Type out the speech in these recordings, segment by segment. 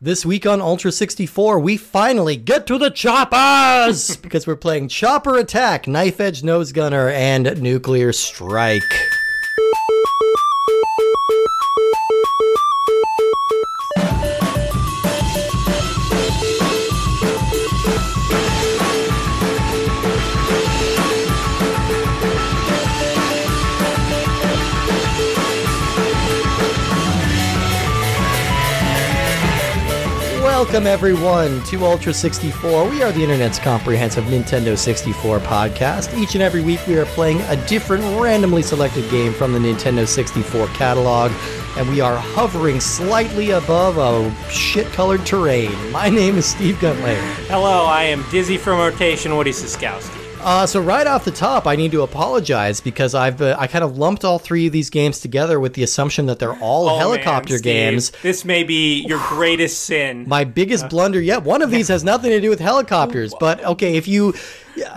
This week on Ultra 64, we finally get to the choppers because we're playing Chopper Attack, Knife Edge Nose Gunner, and Nuclear Strike. Welcome, everyone, to Ultra 64. We are the internet's comprehensive Nintendo 64 podcast. Each and every week, we are playing a different randomly selected game from the Nintendo 64 catalog, and we are hovering slightly above a shit colored terrain. My name is Steve Guntley. Hello, I am Dizzy from Rotation, Woody Siskowski. Uh, so right off the top, I need to apologize because I've uh, I kind of lumped all three of these games together with the assumption that they're all Oh, helicopter Steve, games. This may be your greatest sin. My biggest blunder yet. One of these has nothing to do with helicopters, but okay, if you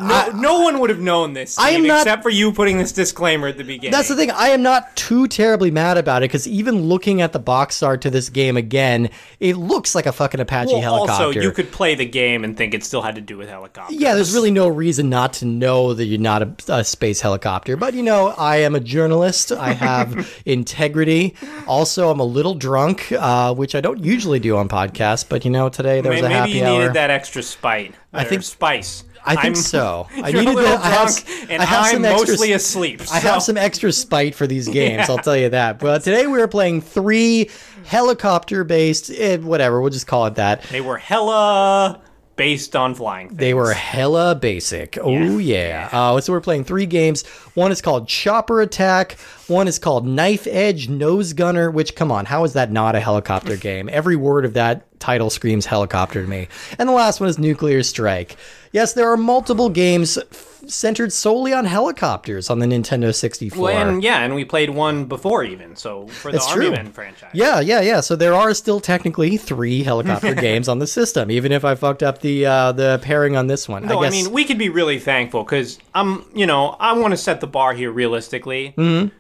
no, no one would have known this, Steve, I am not- except for you putting this disclaimer at the beginning. That's the thing. I am not too terribly mad about it because even looking at the box art to this game again, it looks like a fucking Apache Well, helicopter. also, you could play the game and think it still had to do with helicopters. yeah, there's really no reason not to know that you're not a, a space helicopter. But you know, I am a journalist. I have integrity. Also, I'm a little drunk, uh, which I don't usually do on podcasts. But you know, today there was May- a Maybe happy you hour. needed that extra spite. I think- spice. I think I'm- so. I needed a little that. I have, and I have I'm some extra, mostly asleep. I have some extra spite for these games. I'll tell you that. But today we are playing three helicopter-based, eh, whatever. We'll just call it that. They were hella based on flying things. They were hella basic. Oh yeah. Uh, so we're playing three games. One is called Chopper Attack. One is called Knife Edge Nose Gunner. Which, come on, how is that not a helicopter game? Every word of that title screams helicopter to me. And the last one is Nuclear Strike. Yes, there are multiple games f- centered solely on helicopters on the Nintendo 64. Well, and yeah, and we played one before even. So for the It's Army true. Men franchise. Yeah, yeah, yeah. So there are still technically three helicopter games on the system, even if I fucked up the uh, the pairing on this one. No, I I, mean we could be really thankful because I'm, you know, I want to set the bar here realistically. Mm-hmm.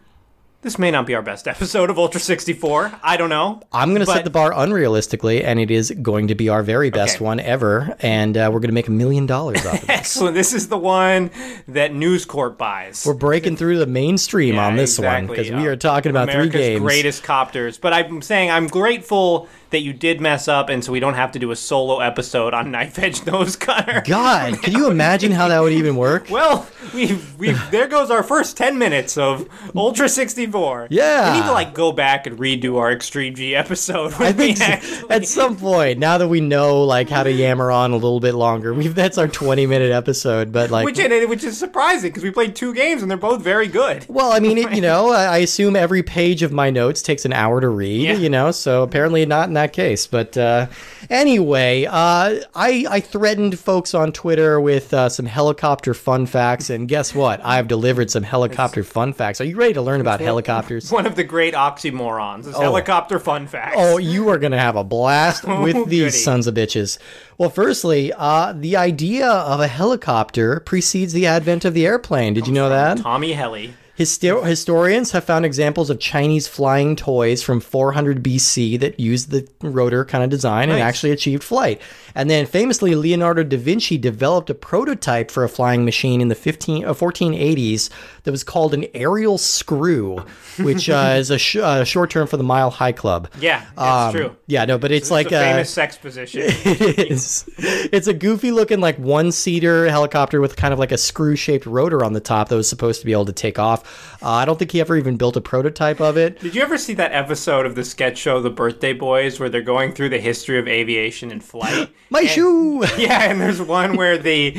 This may not be our best episode of Ultra 64. I don't know. I'm going to set the bar unrealistically, and it is going to be our very best Okay. one ever, and uh, we're going to make a million dollars off of it. Excellent. This is the one that News Corp buys. We're breaking through the mainstream Yeah, on this one exactly. because we Uh, are talking about America's three games. greatest copters. But I'm saying I'm grateful that you did mess up, and so we don't have to do a solo episode on Knife Edge Nose Cutter. God, can you imagine how that would even work? Well, we we there goes our first ten minutes of Ultra 64. Yeah. we need to like go back and redo our Extreme G episode. I think actually, at some point, now that we know like how to yammer on a little bit longer, we've that's our 20 minute episode. But like, which which is surprising because we played two games and they're both very good. well, I mean, it, you know, I I assume every page of my notes takes an hour to read. Yeah. You know, so apparently not in that case. But uh, anyway, uh, I I threatened folks on Twitter with uh, some helicopter fun facts, and guess what? I've delivered some helicopter fun facts. Are you ready to learn about helicopters? One of the great oxymorons is helicopter fun facts. Oh, you are going to have a blast with Oh, these goody. sons of bitches. Well, firstly, uh, the idea of a helicopter precedes the advent of the airplane. Did you know that? Tommy Helly. Histo- historians have found examples of Chinese flying toys from 400 BC that used the rotor kind of design and actually achieved flight. And then famously, Leonardo da Vinci developed a prototype for a flying machine in the 15, uh, 1480s that was called an aerial screw, which uh, is a sh- uh, short term for the Mile High Club. Yeah, that's Um, true. Yeah, no, but it's, It's like a a, famous sex position. it is. It's a goofy looking like one seater helicopter with kind of like a screw shaped rotor on the top that was supposed to be able to take off. Uh, I don't think he ever even built a prototype of it. Did you ever see that episode of the sketch show The Birthday Boys where they're going through the history of aviation and flight? My shoe. Yeah, and there's one where they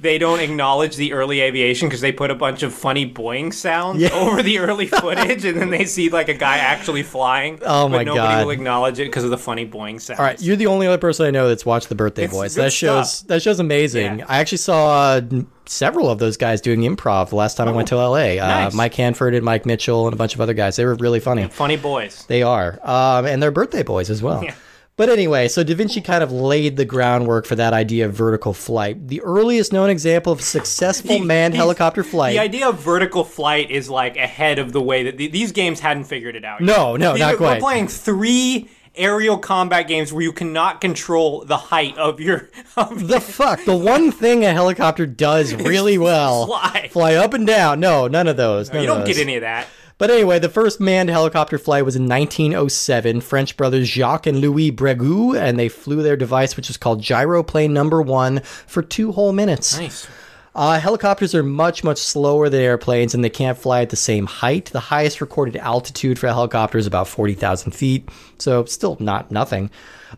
they don't acknowledge the early aviation because they put a bunch of funny boing sounds Yeah. over the early footage, and then they see like a guy actually flying. Oh my but nobody God. will acknowledge it because of the funny boing sounds. All right, you're the only other person I know that's watched The Birthday It's Boys. That shows stuff. that show's amazing. Yeah. I actually saw uh, several of those guys doing improv the last time I went to LA. Uh, Mike Hanford and Mike Mitchell and a bunch of other guys. They were really funny. funny boys. They are. Um, and they're birthday boys as well. Yeah. But anyway, so Da Vinci kind of laid the groundwork for that idea of vertical flight. The earliest known example of successful The- manned helicopter flight. The idea of vertical flight is like ahead of the way that the, these games hadn't figured it out. yet. No, no, These- not we're playing three aerial combat games where you cannot control the height of your. Of The fuck? The one thing a helicopter does really well Fly. fly up and down. No, none of those. None you don't those. get any of that. But anyway, the first manned helicopter flight was in 1907. French brothers Jacques and Louis Breguet, and they flew their device, which was called gyroplane number one, for two whole minutes. Nice. Uh, helicopters are much, much slower than airplanes, and they can't fly at the same height. The highest recorded altitude for a helicopter is about 40,000 feet, so still not nothing.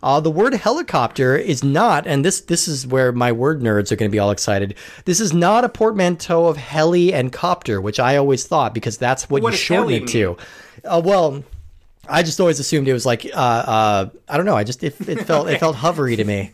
Uh, the word helicopter is not, and this this is where my word nerds are going to be all excited. This is not a portmanteau of heli and copter, which I always thought because that's what, What you shorten it to. Uh, well, I just always assumed it was like uh, uh, I don't know. I just it, it felt it felt hovery to me,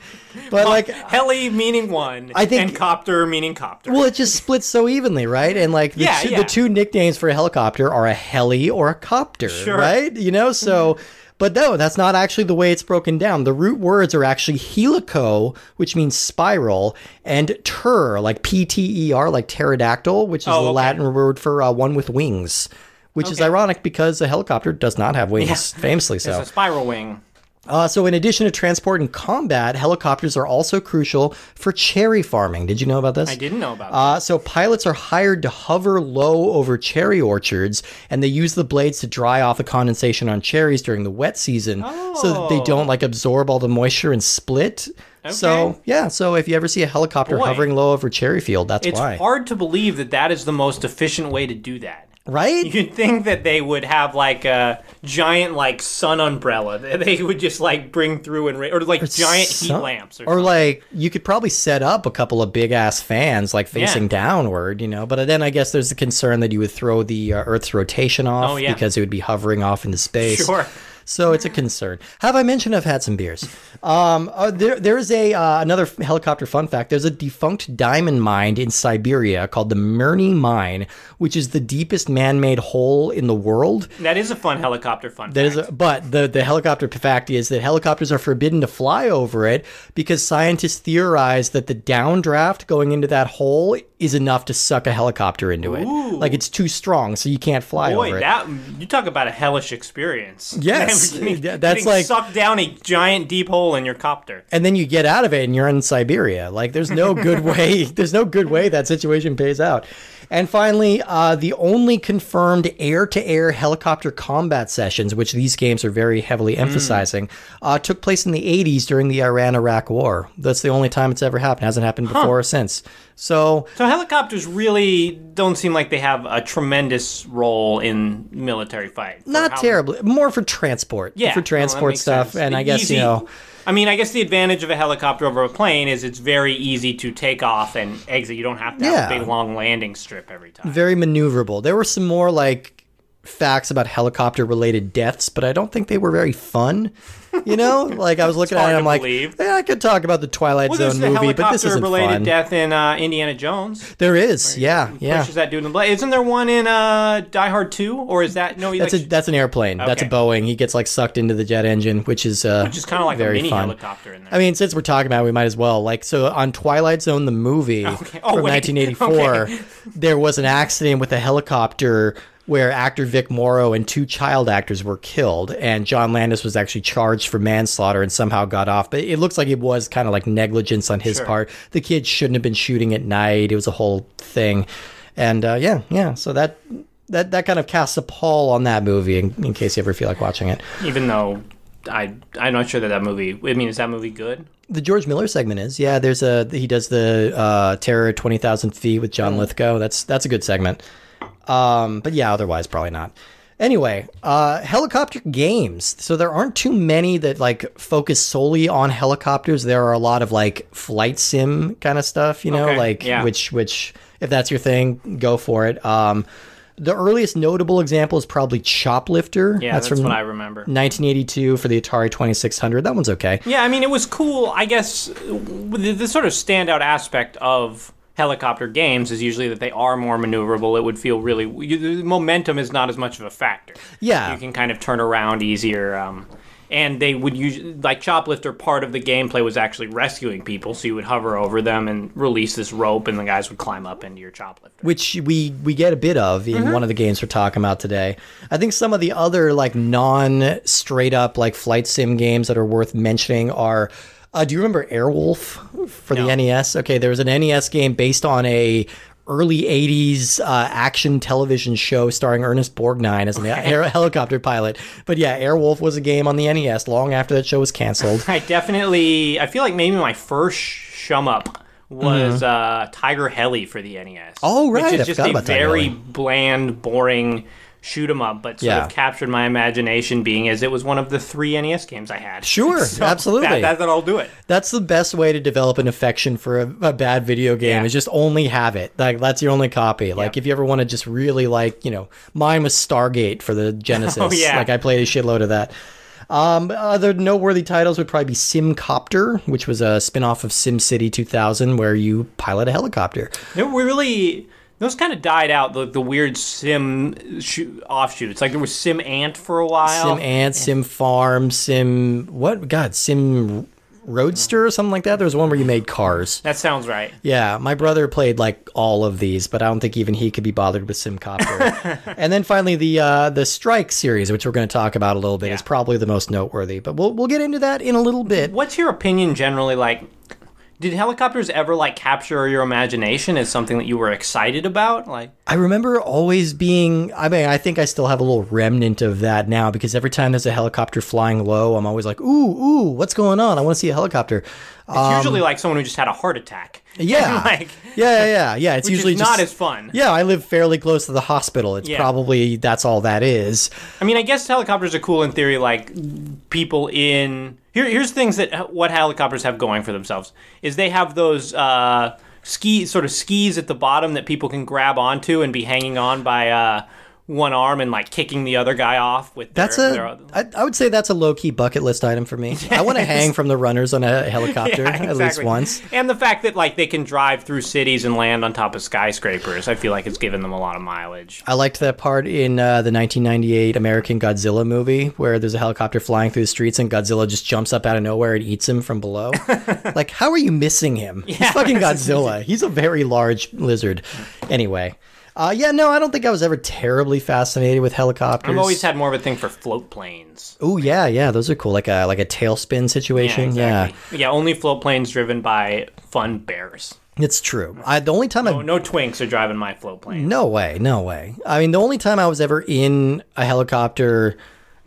but like Heli meaning one, I think- and copter meaning copter. Well, it just splits so evenly, right? And like the, Yeah, two, yeah. the two nicknames for a helicopter are a heli or a copter, Sure. right? You know, so. But no, that's not actually the way it's broken down. The root words are actually helico, which means spiral, and ter, like P T E R, like pterodactyl, which is Oh, the okay. Latin word for uh, one with wings, which is ironic because a helicopter does not have wings, famously so. it's a spiral wing. Uh, so, in addition to transport and combat, helicopters are also crucial for cherry farming. Did you know about this? I didn't know about that. Uh, so pilots are hired to hover low over cherry orchards, and they use the blades to dry off the condensation on cherries during the wet season, so that they Oh. don't like absorb all the moisture and split. Okay. So yeah, so if you ever see a helicopter Boy. hovering low over cherry field, that's It's why, hard to believe that that is the most efficient way to do that. Right? You'd think that they would have like a giant like sun umbrella that they would just like bring through and ra- or like giant heat lamps or, or something. like you could probably set up a couple of big ass fans like facing Yeah. downward, you know. But then I guess there's the concern that you would throw the uh, Earth's rotation off Oh, yeah. because it would be hovering off into space. Sure. So it's a concern. Have I mentioned I've had some beers? Um, uh, there, there is a uh, another helicopter fun fact. There's a defunct diamond mine in Siberia called the Mirny Mine, which is the deepest man-made hole in the world. That is a fun helicopter fun. That is, fact. a, but the the helicopter fact is that helicopters are forbidden to fly over it because scientists theorize that the downdraft going into that hole is enough to suck a helicopter into it. Like it's too strong, so you can't fly Boy, over it. that you talk about a hellish experience. Yes, Getting- that's getting like- sucked down a giant deep hole in your copter. and then you get out of it and you're in Siberia. Like there's no good way. There's no good way that situation pays out. And finally, uh, the only confirmed air-to-air helicopter combat sessions, which these games are very heavily Hmm. emphasizing, uh, took place in the 80s during the Iran-Iraq War. That's the only time it's ever happened. hasn't happened before or since. So So helicopters really don't seem like they have a tremendous role in military fight. not terribly. More for transport. Yeah, for transport makes stuff. sense. And I guess Easy- you know. I mean, I guess the advantage of a helicopter over a plane is it's very easy to take off and exit. You don't have to have Yeah. a big long landing strip every time. very maneuverable. There were some more like facts about helicopter related deaths, but I don't think they were very fun. You know, like I was looking at hard it, I'm like, believe. yeah, I could talk about the Twilight Well, Zone movie, but this isn't related fun. death in uh, Indiana Jones. There is, yeah, yeah. Pushes that dude in the blade. Isn't there one in uh, Die Hard 2? Or is that no? That's like, a that's an airplane. That's a Boeing. He gets like sucked into the jet engine, which is uh, which is kind of like a very mini fun. helicopter in there. I mean, since we're talking about it, we might as well. Like, so on Twilight Zone, the movie Okay. Oh, from wait. 1984, Okay. there was an accident with a helicopter where actor Vic Morrow and two child actors were killed, and John Landis was actually charged for manslaughter and somehow got off. But it looks like it was kind of like negligence on his Sure. part. The kid shouldn't have been shooting at night. It was a whole thing, and uh, yeah, yeah. So that. That, that kind of casts a pall on that movie in, in case you ever feel like watching it. Even though I I'm not sure that that movie. I mean, is that movie good? The George Miller segment is yeah. There's a he does the uh, Terror twenty thousand feet with John Lithgow. That's that's a good segment. Um, but yeah, otherwise probably not. Anyway, uh, helicopter games. So there aren't too many that like focus solely on helicopters. There are a lot of like flight sim kind of stuff. You know, Okay, like yeah. which which if that's your thing, go for it. Um, the earliest notable example is probably Choplifter. Yeah, that's, from what I remember. 1982 for the Atari 2600. That one's okay. Yeah, I mean, it was cool. I guess the, the sort of standout aspect of helicopter games is usually that they are more maneuverable. It would feel really you, the momentum is not as much of a factor. Yeah. you can kind of turn around easier. Um, and they would use like Choplifter. Part of the gameplay was actually rescuing people, so you would hover over them and release this rope, and the guys would climb up into your Choplifter. which we we get a bit of in Mm-hmm. one of the games we're talking about today. I think some of the other like non straight up like flight sim games that are worth mentioning are. Uh, do you remember Airwolf for the NES? Okay, there was an NES game based on a early 80s uh, action television show starring Ernest Borgnine as an air- helicopter pilot. But yeah, Airwolf was a game on the NES long after that show was canceled. I definitely. I feel like maybe my first shmup was uh, Tiger Heli for the NES. Mm-hmm. Oh, right, which I just a very bland, boring shoot 'em up, but sort Yeah. of captured my imagination, being as it was one of the three NES games I had. Sure, absolutely. That, that, that'll do it. That's the best way to develop an affection for a, a bad video game Yeah. is just only have it. Like that's your only copy. Like if you ever want to just really like, you know, mine was Stargate for the Genesis. Oh, yeah. Like I played a shitload of that. Um, other noteworthy titles would probably be Simcopter, which was a spin-off of SimCity 2000 where you pilot a helicopter. There were really those kind of died out. The the weird sim shoot, offshoots, like there was Sim Ant for a while. Sim Ant, Sim Farm, Sim what? God, Sim Roadster or something like that. There was one where you made cars. that sounds right. Yeah, my brother played like all of these, but I don't think even he could be bothered with sim Simcopter. and then finally the uh, the Strike series, which we're going to talk about a little bit, is probably the most noteworthy. But we'll we'll get into that in a little bit. What's your opinion generally like? Did helicopters ever like capture your imagination as something that you were excited about? Like, I remember always being. I mean, I think I still have a little remnant of that now because every time there's a helicopter flying low, I'm always like, "Ooh, ooh, what's going on? I want to see a helicopter." It's usually like someone who just had a heart attack. Um, Yeah, like yeah, yeah, yeah. yeah. It's which usually is not as fun. Yeah, I live fairly close to the hospital. It's Yeah. probably that's all that is. I mean, I guess helicopters are cool in theory. Like people in here. Here's things that what helicopters have going for themselves is they have those uh, ski sort of skis at the bottom that people can grab onto and be hanging on by uh, one arm and like kicking the other guy off with. That's their, a. their- I, I would say that's a low key bucket list item for me. I want to hang from the runners on a helicopter Yeah, at least once. And the fact that like they can drive through cities and land on top of skyscrapers, I feel like it's given them a lot of mileage. I liked that part in uh, the 1998 American Godzilla movie where there's a helicopter flying through the streets and Godzilla just jumps up out of nowhere and eats him from below. like, how are you missing him? He's fucking Godzilla. He's a very large lizard. Anyway. Uh, yeah, no, I don't think I was ever terribly fascinated with helicopters. I've always had more of a thing for float planes. Oh yeah, yeah, those are cool. Like a like a tailspin situation. Yeah, exactly. yeah. Only float planes driven by fun bears. it's true. I the only time I Oh, no twinks are driving my float plane. No way, no way. I mean, the only time I was ever in a helicopter,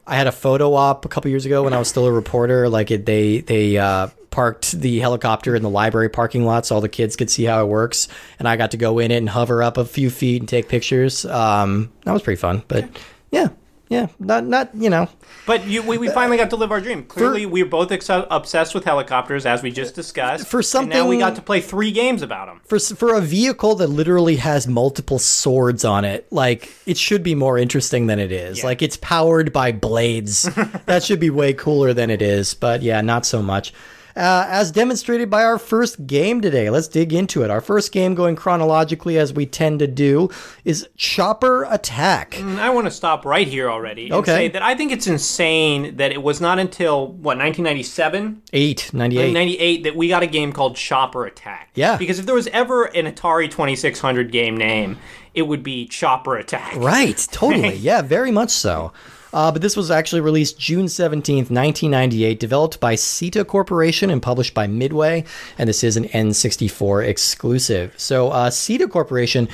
I had a photo op a couple years ago when I was still a reporter. Like it, they they uh, parked the helicopter in the library parking lot so all the kids could see how it works, and I got to go in it and hover up a few feet and take pictures. Um, that was pretty fun. But yeah, yeah, not not you know. But you, we, we finally got to live our dream. Clearly, we were both ex- obsessed with helicopters, as we just discussed. For and now we got to play three games about them. for for a vehicle that literally has multiple swords on it, like it should be more interesting than it is. Yeah. Like it's powered by blades. that should be way cooler than it is, but yeah, not so much. Uh, as demonstrated by our first game today, let's dig into it. Our first game, going chronologically as we tend to do, is Chopper Attack. And I want to stop right here already and Okay. say that I think it's insane that it was not until, what, 1997? Eight ninety eight. 98 that we got a game called Chopper Attack. Yeah. Because if there was ever an Atari 2600 game name, it would be Chopper Attack. Right, totally. yeah, very much so. Uh, but this was actually released June 17th, 1998, developed by SETA Corporation and published by Midway. And this is an N64 exclusive. So, uh, SETA Corporation,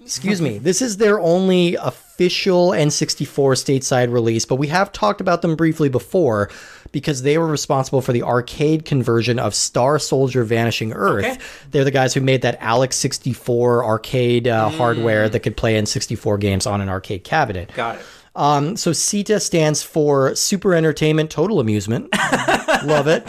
excuse me, this is their only official N64 stateside release, but we have talked about them briefly before because they were responsible for the arcade conversion of Star Soldier Vanishing Earth. Okay. They're the guys who made that Aleck 64 arcade uh, hardware that could play N64 games on an arcade cabinet. Got it. Um, so SETA stands for Super Entertainment Total Amusement. Love it.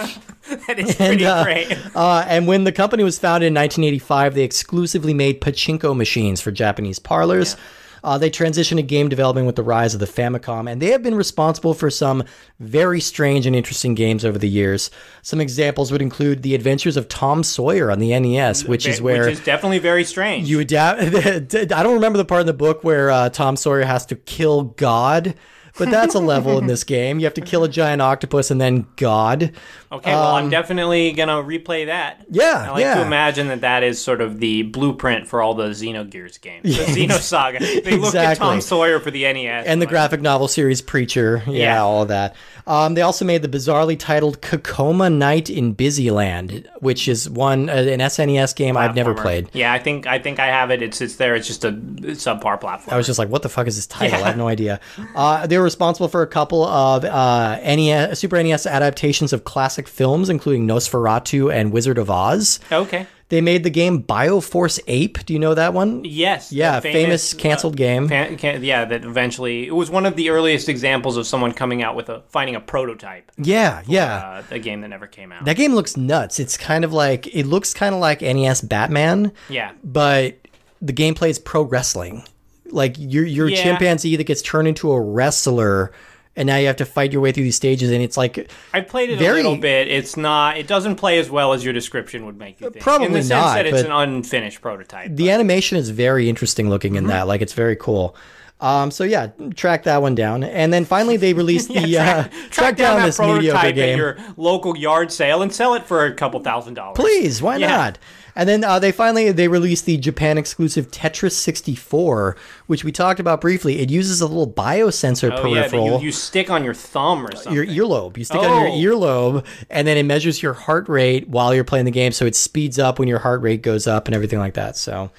That is pretty uh, great. Uh, and when the company was founded in 1985, they exclusively made pachinko machines for Japanese parlors. Uh, they transitioned to game development with the rise of the Famicom, and they have been responsible for some very strange and interesting games over the years. Some examples would include The Adventures of Tom Sawyer on the NES, which is where Which is definitely very strange. you adapt. I don't remember the part in the book where uh, Tom Sawyer has to kill God but that's a level in this game. You have to kill a giant octopus and then God. Okay, well, I'm definitely gonna replay that. Um, Yeah, I like yeah. to imagine that that is sort of the blueprint for all the Xenogears games, the Xenosaga. They looked at Tom Sawyer for the NES, and the like, graphic novel series Preacher. Yeah, Yeah. all of that. Um, they also made the bizarrely titled Cacoma Knight in Bizyland, which is one uh, an SNES game I've never played. Yeah, I think I think I have it. It's it's there. It's just a subpar platform. I was just like, what the fuck is this title? I have no idea. Uh, they were responsible for a couple of uh, NES, Super NES adaptations of classic films, including Nosferatu and Wizard of Oz. okay. They made the game Bioforce Ape. Do you know that one? Yes. Yeah, the famous, canceled game. Fan, can, yeah, that eventually it was one of the earliest examples of someone coming out with a finding a prototype. yeah, yeah. Uh, a game that never came out. that game looks nuts. It's kind of like it looks kind of like NES Batman, yeah. but the gameplay is pro wrestling. Like you're you're a Yeah. chimpanzee that gets turned into a wrestler, and now you have to fight your way through these stages, and it's like I played it Very- a little bit. It's not. It doesn't play as well as your description would make you think. Probably in the sense not, that it's an unfinished prototype. the animation is very interesting looking Mm-hmm. in that. Like it's very cool. Um, so yeah, track that one down, and then finally they released the uh, track, down, that this mediocre prototype at your local yard sale and sell it for a couple thousand dollars. Please, why Yeah. not? And then uh, they finally they released the Japan exclusive Tetris 64, which we talked about briefly. It uses a little biosensor Oh yeah, peripheral. you, you stick on your thumb or something. your earlobe. You stick Oh. on your earlobe, and then it measures your heart rate while you're playing the game, so it speeds up when your heart rate goes up and everything like that. So,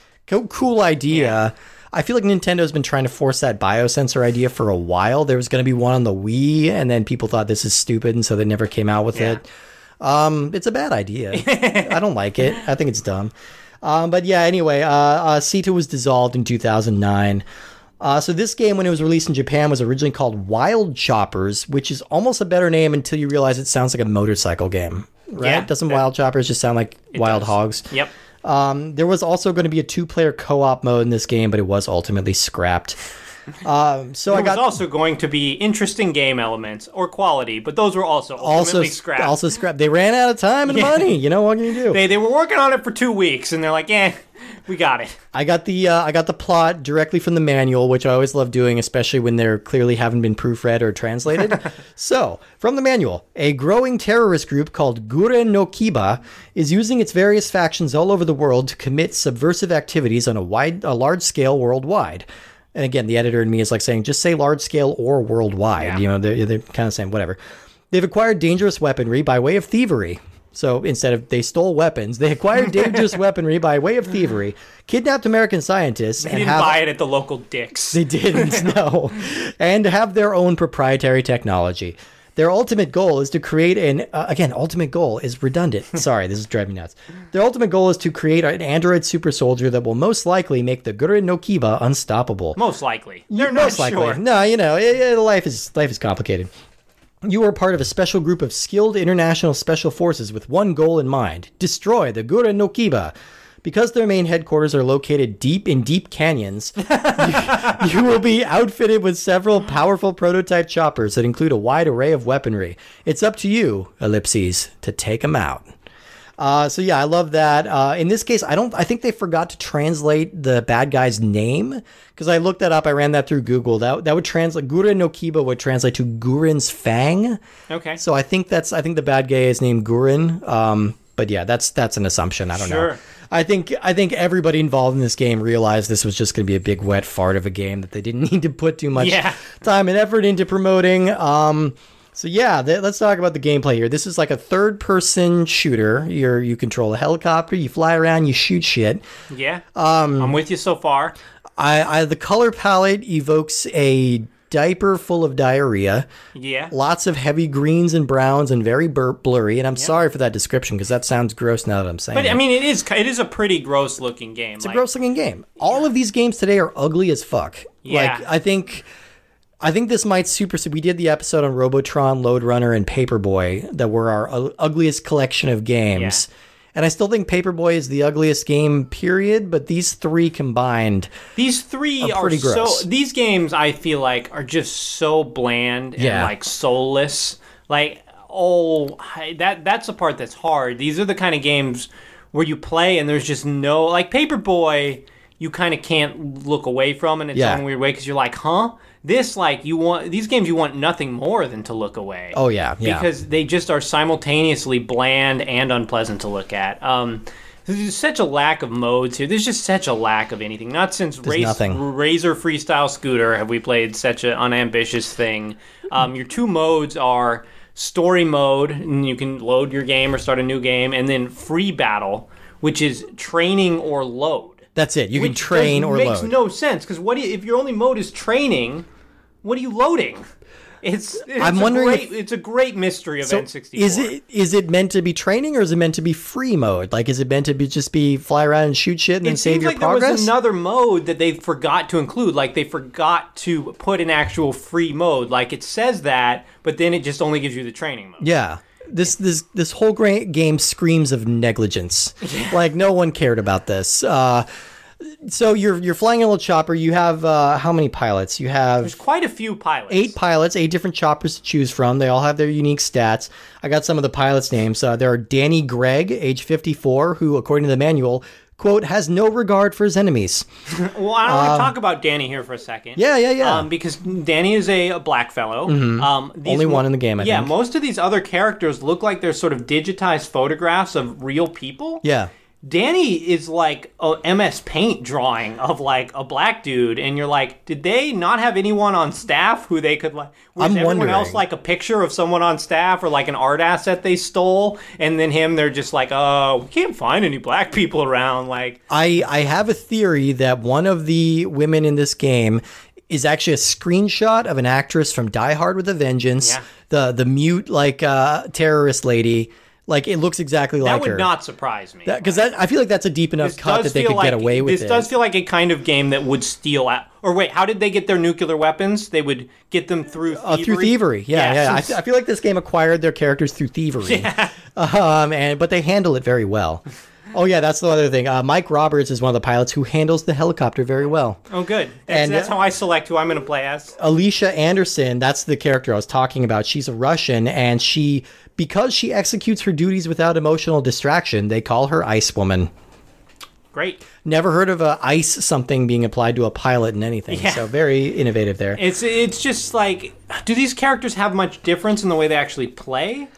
cool idea. I feel like Nintendo's been trying to force that biosensor idea for a while. There was going to be one on the Wii, and then people thought this is stupid, and so they never came out with Yeah. it. Um, it's a bad idea. I don't like it. I think it's dumb. Um, but yeah, anyway, uh, uh, SETA was dissolved in 2009. Uh, so this game, when it was released in Japan, was originally called Wild Choppers, which is almost a better name until you realize it sounds like a motorcycle game, right? Yeah, Doesn't Wild Choppers just sound like Wild does. Hogs? Yep. Um, there was also going to be a two-player co-op mode in this game, but it was ultimately scrapped. Um, so I There was got also going to be interesting game elements or quality, but those were also also scrapped. also scrapped. They ran out of time and Yeah. money. You know what can you do? they they were working on it for two weeks, and they're like, "Eh, we got it." I got the uh, I got the plot directly from the manual, which I always love doing, especially when they're clearly haven't been proofread or translated. so, from the manual, a growing terrorist group called Guren no Kiba is using its various factions all over the world to commit subversive activities on a wide, a large scale worldwide. And again, the editor in me is like saying, just say large scale or worldwide. Yeah. You know, they're, they're kind of saying whatever. They've acquired dangerous weaponry by way of thievery. So instead of they stole weapons, they acquired dangerous weaponry by way of thievery, kidnapped American scientists, They and didn't have buy it at the local Dick's. they didn't know, and have their own proprietary technology. Their ultimate goal is to create an uh, again. Ultimate goal is redundant. Sorry, this is driving me nuts. Their ultimate goal is to create an android super soldier that will most likely make the Guren no Kiba unstoppable. Most likely, they're Most not likely. sure. No, you know, it, it- life is life is complicated. You are part of a special group of skilled international special forces with one goal in mind: destroy the Guren no Kiba. Because their main headquarters are located deep in deep canyons, you, you will be outfitted with several powerful prototype choppers that include a wide array of weaponry. It's up to you, ellipses, to take them out. Uh, so yeah, I love that. Uh, in this case, I don't. I think they forgot to translate the bad guy's name because I looked that up. I ran that through Google. That that would translate Guren no Kiba would translate to Guren's Fang. Okay. So I think that's. I think the bad guy is named Guren. Um, but yeah, that's that's an assumption. I don't know. I think I think everybody involved in this game realized this was just going to be a big wet fart of a game that they didn't need to put too much Yeah. time and effort into promoting. Um, so yeah, th- let's talk about the gameplay here. This is like a third-person shooter. You're you control a helicopter, you fly around, you shoot shit. yeah. Um, I'm with you so far. I, I the color palette evokes a diaper full of diarrhea. Yeah. Lots of heavy greens and browns and very bur- blurry. And I'm sorry for that description because that sounds gross now that I'm saying But it. I mean, it is it is a pretty gross looking game. It's a gross looking game. All of these games today are ugly as fuck. Yeah. Like I think I think this might supersede we did the episode on Robotron, Lode Runner, and Paperboy that were our ugliest collection of games. And I still think Paperboy is the ugliest game, period, but these three combined These three Are are, so. These games, I feel like, are just so bland and Yeah. like soulless. Like, oh, that that's the part that's hard. These are the kind of games where you play and there's just no like Paperboy. you kind of can't look away from and its Yeah. own weird way because you're like, huh? This like you want these games you want nothing more than to look away. Oh yeah, yeah. because they just are simultaneously bland and unpleasant to look at. Um, there's such a lack of modes here. There's just such a lack of anything. Not since Race. Razor Freestyle Scooter have we played such an unambitious thing. Um, your two modes are story mode, and you can load your game or start a new game, and then free battle, which is training or load. That's it. You can train or makes load. no sense because what do you, if your only mode is training? What are you loading? It's, it's I'm a wondering Great, if- it's a great mystery of So N64. is it is it meant to be training or is it meant to be free mode? Like is it meant to be just be fly around and shoot shit and then It save your like there progress? was another mode that they forgot to include. Like they forgot to put an actual free mode. Like it says that, but then it just only gives you the training mode. yeah. This this this whole game screams of negligence. Like no one cared about this. Uh, so you're you're flying a little chopper. You have uh, how many pilots? You have There's quite a few pilots. eight pilots, eight different choppers to choose from. They all have their unique stats. I got some of the pilots' names. Uh, there are Danny Gregg, age 54, who, according to the manual, quote, has no regard for his enemies. Well, I want to talk about Danny here for a second. Um, Yeah, yeah, yeah. Um, because Danny is a, a black fellow. Um, these Only mo- one in the game, I think yeah, think. most of these other characters look like they're sort of digitized photographs of real people. yeah. Danny is like a MS Paint drawing of like a black dude, and you're like, did they not have anyone on staff who they could like? Was I'm everyone else like a picture of someone on staff or like an art asset they stole, and then him, they're just like, oh, we can't find any black people around. Like, I, I have a theory that one of the women in this game is actually a screenshot of an actress from Die Hard with a Vengeance, Yeah. the the mute like uh, terrorist lady. Like it looks exactly like that would her. not surprise me. because that, I feel like that's a deep enough This cut that they could get away with this it. This does feel like a kind of game that would steal out. Or wait, how did they get their nuclear weapons? They would get them through thievery. Uh, through thievery, yeah, yeah. I, I feel like this game acquired their characters through thievery, Yeah. um, and but they handle it very well. Oh yeah, that's the other thing. Uh, Mike Roberts is one of the pilots who handles the helicopter very well. oh, good. That's, And- that's how I select who I'm going to play as. Alicia Anderson, that's the character I was talking about. She's a Russian, and she, because she executes her duties without emotional distraction, they call her Ice Woman. Great. Never heard of a ice something being applied to a pilot in anything. Yeah. So very innovative there. It's it's just like, do these characters have much difference in the way they actually play?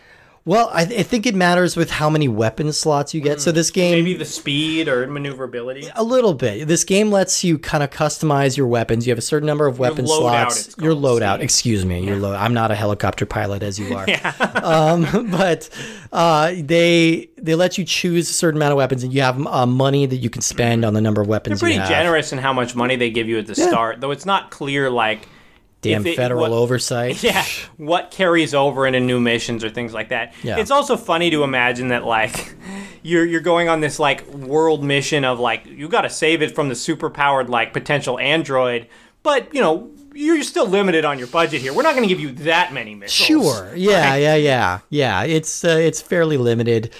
Well, I, I think it matters with how many weapon slots you get. So this game, Maybe the speed or maneuverability. a little bit. This game lets you kind of customize your weapons. You have a certain number of weapon loadout, slots. Your loadout. Steve. Excuse me. Your load. I'm not a helicopter pilot as you are. um, but uh, they they let you choose a certain amount of weapons, and you have uh, money that you can spend on the number of weapons. They're pretty generous in how much money they give you at the start, though it's not clear like Damn it- federal what- oversight. Yeah, what carries over into new missions or things like that. Yeah. It's also funny to imagine that like you're you're going on this like world mission of like you got to save it from the superpowered like potential android, but you know you're still limited on your budget here. We're not going to give you that many missiles. Sure. Yeah, yeah, yeah, yeah. It's uh, it's fairly limited.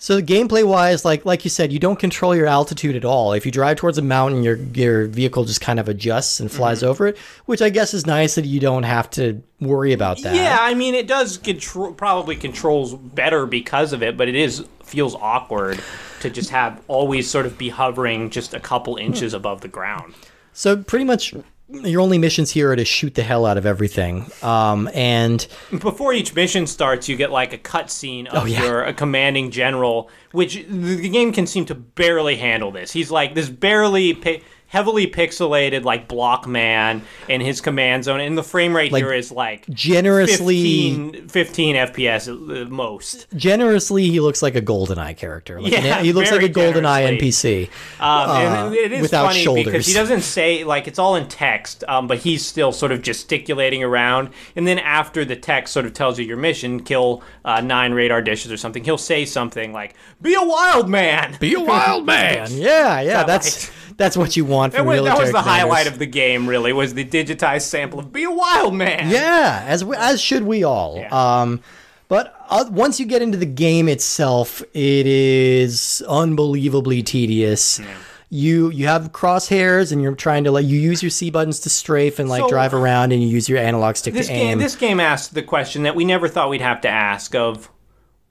So gameplay wise, like like you said, you don't control your altitude at all. If you drive towards a mountain, your your vehicle just kind of adjusts and flies Mm-hmm. over it, which I guess is nice that you don't have to worry about that. Yeah, I mean it does control probably controls better because of it, but it is feels awkward to just have always sort of be hovering just a couple inches above the ground. So pretty much your only missions here are to shoot the hell out of everything. Um, and Before each mission starts, you get like a cutscene of Oh, yeah. your a commanding general, which the game can seem to barely handle this. He's like this barely heavily pixelated like block man in his command zone, and the frame rate here is like generously 15, 15 FPS at the most. generously he looks like a GoldenEye character. Like an- Yeah, he looks like a very GoldenEye generously. NPC. Um, and it is Uh, without funny shoulders. because he doesn't say like it's all in text, um, but he's still sort of gesticulating around. And then after the text sort of tells you your mission, kill uh, nine radar dishes or something, he'll say something like "Be a wild man." Be a wild man. Yeah, yeah, that's that's what you want That from was, that was the highlight of the game. Really, was the digitized sample of "Be a wild man." Yeah, as we, as should we all. Yeah. Um, but uh, once you get into the game itself, it is unbelievably tedious. You you have crosshairs and you're trying to like you use your C buttons to strafe and like So- drive around and you use your analog stick This to game, aim. this game asked the question that we never thought we'd have to ask of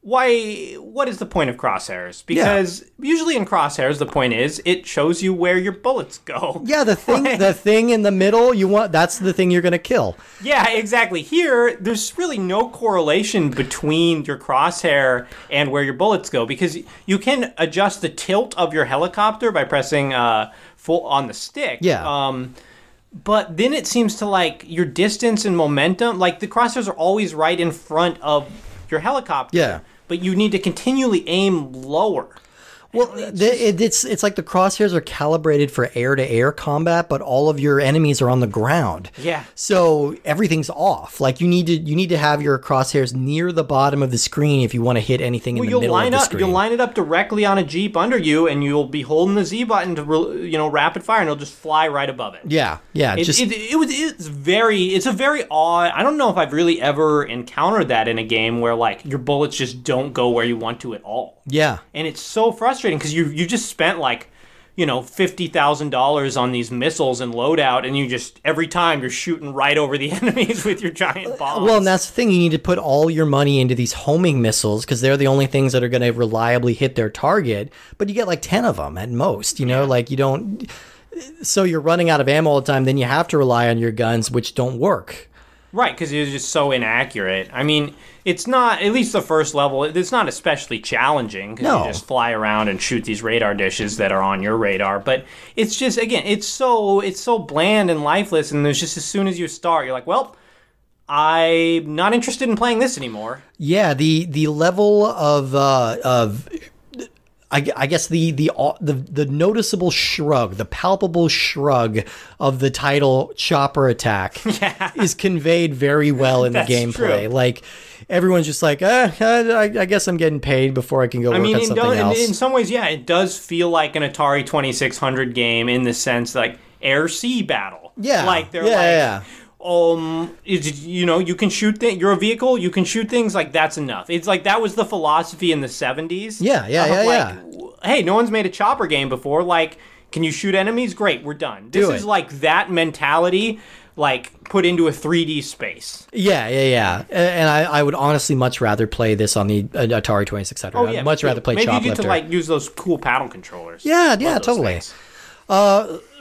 why what is the point of crosshairs? Because usually in crosshairs the point is it shows you where your bullets go. Yeah, the thing, the thing in the middle, you want that's the thing you're gonna kill. Yeah, exactly. Here, there's really no correlation between your crosshair and where your bullets go because you can adjust the tilt of your helicopter by pressing uh, full on the stick. Yeah. Um, but then it seems to like your distance and momentum, like the crosshairs are always right in front of your helicopter. Yeah. But you need to continually aim lower. Well, the, it, it's it's like the crosshairs are calibrated for air to air combat, but all of your enemies are on the ground. Yeah. So everything's off. Like you need to you need to have your crosshairs near the bottom of the screen if you want to hit anything in the you'll middle line of the up. screen. You'll line it up directly on a jeep under you, and you'll be holding the Z button to re- you know rapid fire, and it'll just fly right above it. yeah, yeah. It, just it, it was it's very it's a very odd I don't know if I've really ever encountered that in a game where like your bullets just don't go where you want to at all. yeah. And it's so frustrating because you you just spent like you know fifty thousand dollars on these missiles and loadout, and you just every time you're shooting right over the enemies with your giant bombs. Well, and that's the thing. You need to put all your money into these homing missiles because they're the only things that are going to reliably hit their target. But you get like 10 of them at most, you know, like you don't. So you're running out of ammo all the time. Then you have to rely on your guns, which don't work. Right, because it's just so inaccurate. I mean, it's not at least the first level. It's not especially challenging because No. you just fly around and shoot these radar dishes that are on your radar. But it's just again, it's so it's so bland and lifeless. And there's just as soon as you start, you're like, well, I'm not interested in playing this anymore. Yeah, the the level of uh, of I, I guess the the the the noticeable shrug, the palpable shrug of the title "Chopper Attack" is conveyed very well in the gameplay. true. Like everyone's just like, eh, I, I guess I'm getting paid before I can go work I mean, on in, something do- in, else. in some ways, yeah, it does feel like an Atari 2600 game in the sense like air sea battle. Yeah, like they're yeah, like. yeah. Um, is, you know, you can shoot things. You're a vehicle. You can shoot things. Like that's enough. It's like that was the philosophy in the '70s. Yeah, yeah, yeah, like, yeah. Hey, no one's made a chopper game before. Like, can you shoot enemies? Great, we're done. This Do is it. like that mentality, like put into a 3D space. Yeah, yeah, yeah. And I, I would honestly much rather play this on the uh, Atari 2600. Oh I'd much rather play Maybe you get Choplifter. to like use those cool paddle controllers. Yeah, yeah, totally. things.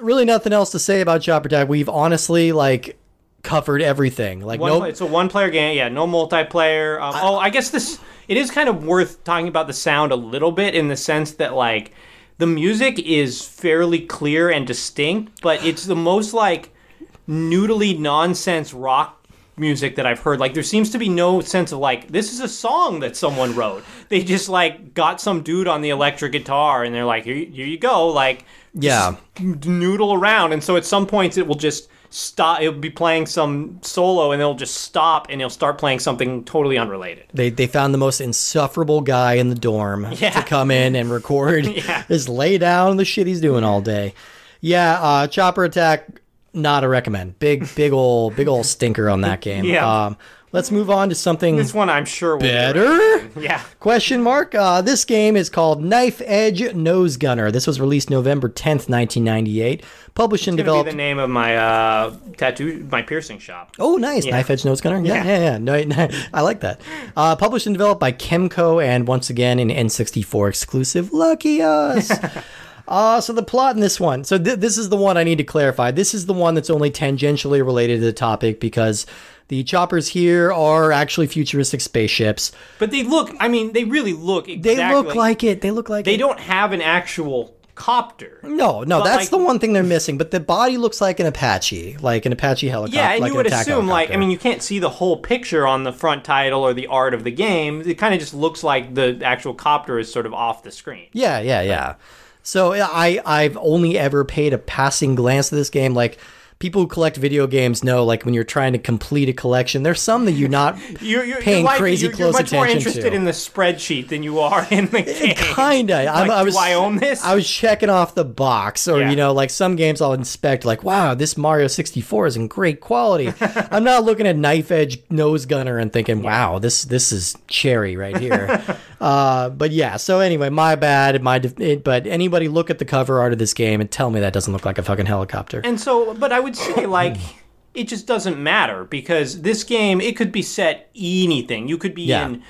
really nothing else to say about Chopper Attack. We've honestly like covered everything. Like One no play, it's a one player game, yeah, no multiplayer. Um, oh, I guess this it is kind of worth talking about the sound a little bit in the sense that like the music is fairly clear and distinct, but it's the most like noodly nonsense rock music that I've heard. Like there seems to be no sense of like this is a song that someone wrote. They just like got some dude on the electric guitar and they're like here, here you go like Yeah. noodle around and so at some points it will just stop he'll be playing some solo and it'll just stop and he'll start playing something totally unrelated. They, they found the most insufferable guy in the dorm Yeah. to come in and record. Yeah. Just lay down the shit he's doing all day. Yeah, uh, Chopper Attack, not a recommend. Big, big ol' big ol' stinker on that game. Yeah. Um, let's move on to something This one I'm sure will be better. Yeah. Question mark. Uh, this game is called Knife Edge Nose Gunner. This was released November 10th, 1998. Published and Gonna be developed. the name of my uh, tattoo, my piercing shop. Oh, nice. Knife Edge Nose Gunner. Yeah, yeah, Yeah. yeah. No, no, I like that. Uh, published and developed by Kemco and once again an N64 exclusive. Lucky us. Uh, so the plot in this one. So th- this is the one I need to clarify. This is the one that's only tangentially related to the topic because the choppers here are actually futuristic spaceships. But they look, I mean, they really look They look like it. They look like they it. don't have an actual copter. No, no, But, that's like- the one thing they're missing. But the body looks like an Apache, like an Apache helicopter. Yeah, and like you would assume, like, I mean, you can't see the whole picture on the front title or the art of the game. It kind of just looks like the actual copter is sort of off the screen. Yeah, yeah, yeah. So I I've only ever paid a passing glance to this game. Like people who collect video games know, like when you're trying to complete a collection, there's some that you're not You're, you're, paying you're like, crazy you're, close you're much more interested to. in the spreadsheet than you are in the game. Kinda. Like, I was. do I own this? I was checking off the box, or Yeah. you know, like some games I'll inspect, like, wow, this Mario 64 is in great quality. I'm not looking at knife edge nose gunner and thinking, wow, this this is cherry right here. uh, but yeah. So anyway, my bad. My it, but anybody look at the cover art of this game and tell me that doesn't look like a fucking helicopter. And so, but I would say like it just doesn't matter because this game it could be set anything. You could be Yeah. in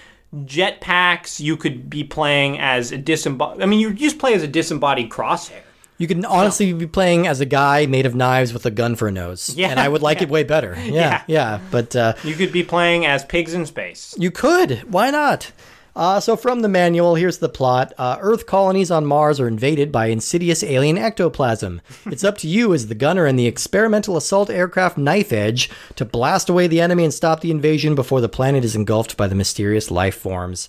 jetpacks. You could be playing as a disembodied. I mean, you just play as a disembodied crosshair. You can honestly be playing as a guy made of knives with a gun for a nose. Yeah, And I would like yeah. it way better. Yeah. Yeah. Yeah. But uh, You could be playing as pigs in space. you could. Why not? Uh, so, from the manual, here's the plot uh, Earth colonies on Mars are invaded by insidious alien ectoplasm. It's up to you, as the gunner in the experimental assault aircraft Knife Edge, to blast away the enemy and stop the invasion before the planet is engulfed by the mysterious life forms.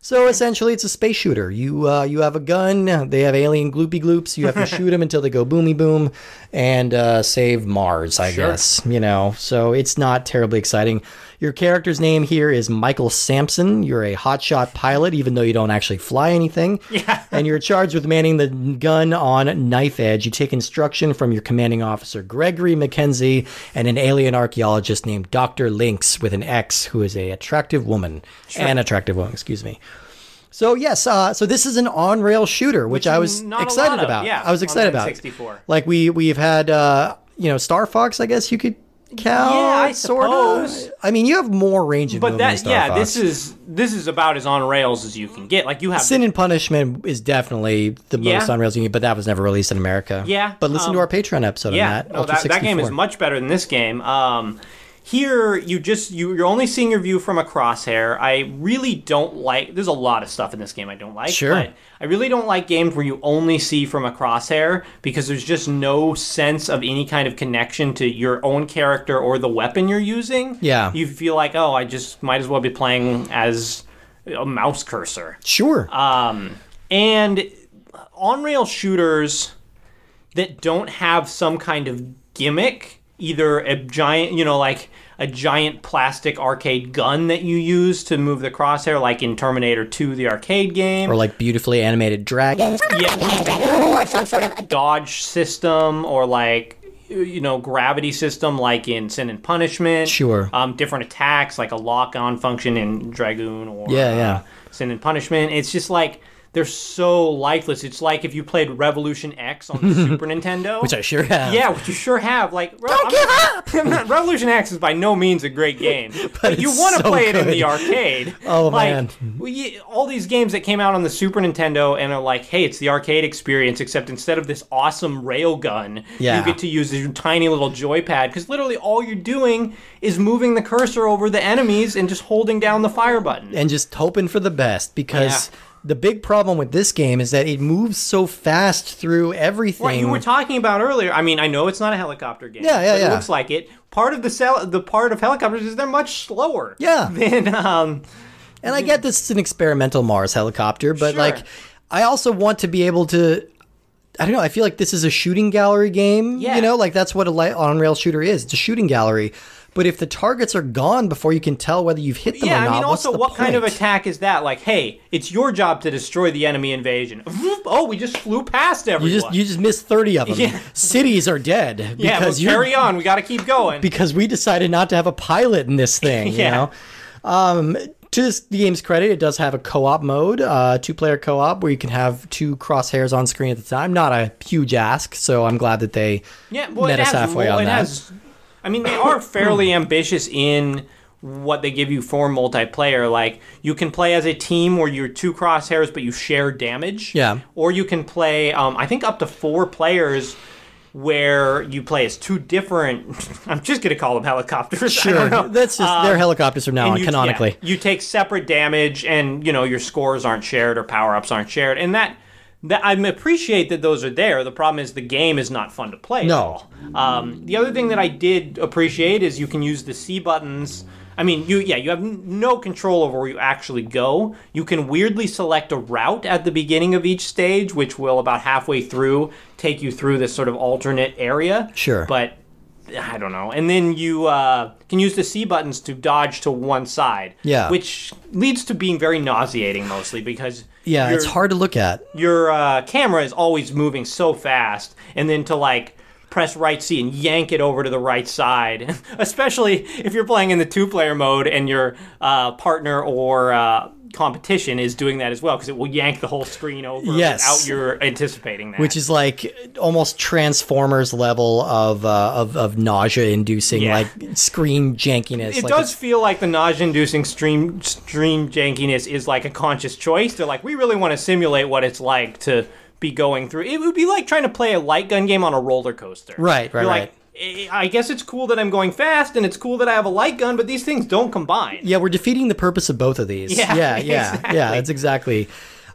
So essentially, it's a space shooter. You uh, you have a gun. They have alien gloopy gloops. You have to shoot them until they go boomy boom, and uh, save Mars. I Sure. guess you know. So it's not terribly exciting. Your character's name here is Michael Sampson. You're a hotshot pilot, even though you don't actually fly anything. Yeah. and you're charged with manning the gun on Knife Edge. You take instruction from your commanding officer, Gregory McKenzie, and an alien archaeologist named Dr. Lynx with an X, who is a attractive woman. An attractive woman, excuse me. So yes, uh, so this is an on-rail shooter, which, Which I was excited of, about. yeah, I was excited about. N64. Like we we've had, uh, you know, Star Fox. I guess you could count. Yeah, I sorta. suppose. I mean, you have more range of But movement. in that Star yeah, Fox. this is this is about as on rails as you can get. Like you have Sin and Punishment is definitely the Yeah. most on rails you can get, but that was never released in America. Yeah, But listen to um, our Patreon episode yeah, on that. no, that, that game is much better than this game. Um, here you just you, you're only seeing your view from a crosshair. I really don't like. There's a lot of stuff in this game I don't like. Sure. but I really don't like games where you only see from a crosshair because there's just no sense of any kind of connection to your own character or the weapon you're using. Yeah. you feel like oh, I just might as well be playing as a mouse cursor. Sure. Um, and on rail shooters that don't have some kind of gimmick, either a giant, you know, like a giant plastic arcade gun that you use to move the crosshair, like in Terminator 2, the arcade game. or like beautifully animated dragons. yeah, dodge system or like you know gravity system like in Sin and Punishment. Sure. Um, different attacks like a lock on function in Dragoon or Yeah, yeah. uh, Sin and Punishment. It's just like they're so lifeless. It's like if you played Revolution X on the Super Nintendo. Which I sure have. yeah, which you sure have. Like, don't give up. Revolution X is by no means a great game, but, you want to so play it in the arcade. Oh, like, man. we, all these games that came out on the Super Nintendo and are like, hey, it's the arcade experience, except instead of this awesome railgun, Yeah. you get to use this tiny little joypad because literally all you're doing is moving the cursor over the enemies and just holding down the fire button. and just hoping for the best because Yeah. The big problem with this game is that it moves so fast through everything. Right, you were talking about earlier. I mean, I know it's not a helicopter game. Yeah, yeah, yeah. It looks like it. Part of the cell, the part of helicopters is they're much slower. Yeah. Than um, and I get this is an experimental Mars helicopter, but Sure. like I also want to be able to I don't know, I feel like this is a shooting gallery game, Yeah. you know, like that's what a light on rail shooter is. It's a shooting gallery. But if the targets are gone before you can tell whether you've hit them yeah. or not, I mean, also, what kind of attack is that? Like, hey, it's your job to destroy the enemy invasion. Oh, we just flew past everyone. You just you just missed 30 of them. Yeah. Cities are dead because yeah, well, carry on. We got to keep going. because we decided not to have a pilot in this thing. Yeah. You know, um, to this, the game's credit, it does have a co-op mode, uh, two-player co-op, where you can have two crosshairs on screen at the time. Not a huge ask, so I'm glad that they Yeah, well, met us halfway well, on it that. has. I mean, they are fairly ambitious in what they give you for multiplayer. Like, you can play as a team where you're two crosshairs, but you share damage. Yeah. Or you can play, um, I think, up to four players. Where you play as two different, I'm just gonna call them helicopters. Sure, that's just they're helicopters from now on, you- canonically. yeah, you take separate damage, and you know your scores aren't shared or power ups aren't shared, and that. That I appreciate that those are there. The problem is the game is not fun to play. at No. all. Um, the other thing that I did appreciate is you can use the C buttons. I mean, you yeah, you have no control over where you actually go. You can weirdly select a route at the beginning of each stage, which will about halfway through take you through this sort of alternate area. Sure. But I don't know. And then you uh, can use the C buttons to dodge to one side. Yeah. Which leads to being very nauseating mostly because Yeah, your, it's hard to look at. Your uh, camera is always moving so fast, and then to like press right C and yank it over to the right side. Especially if you're playing in the two player mode and your uh, partner or uh, competition is doing that as well because it will yank the whole screen over Yes. without your anticipating that. which is like almost Transformers level of uh, of, of nausea inducing Yeah. like screen jankiness. it like does feel like the nausea-inducing stream stream jankiness is like a conscious choice. They're like, we really want to simulate what it's like to be going through. It would be like trying to play a light gun game on a roller coaster. Right, right, You're right. like, "Eh, I guess it's cool that I'm going fast, and it's cool that I have a light gun, but these things don't combine. Yeah, we're defeating the purpose of both of these. Yeah, yeah, yeah, exactly. yeah. That's exactly.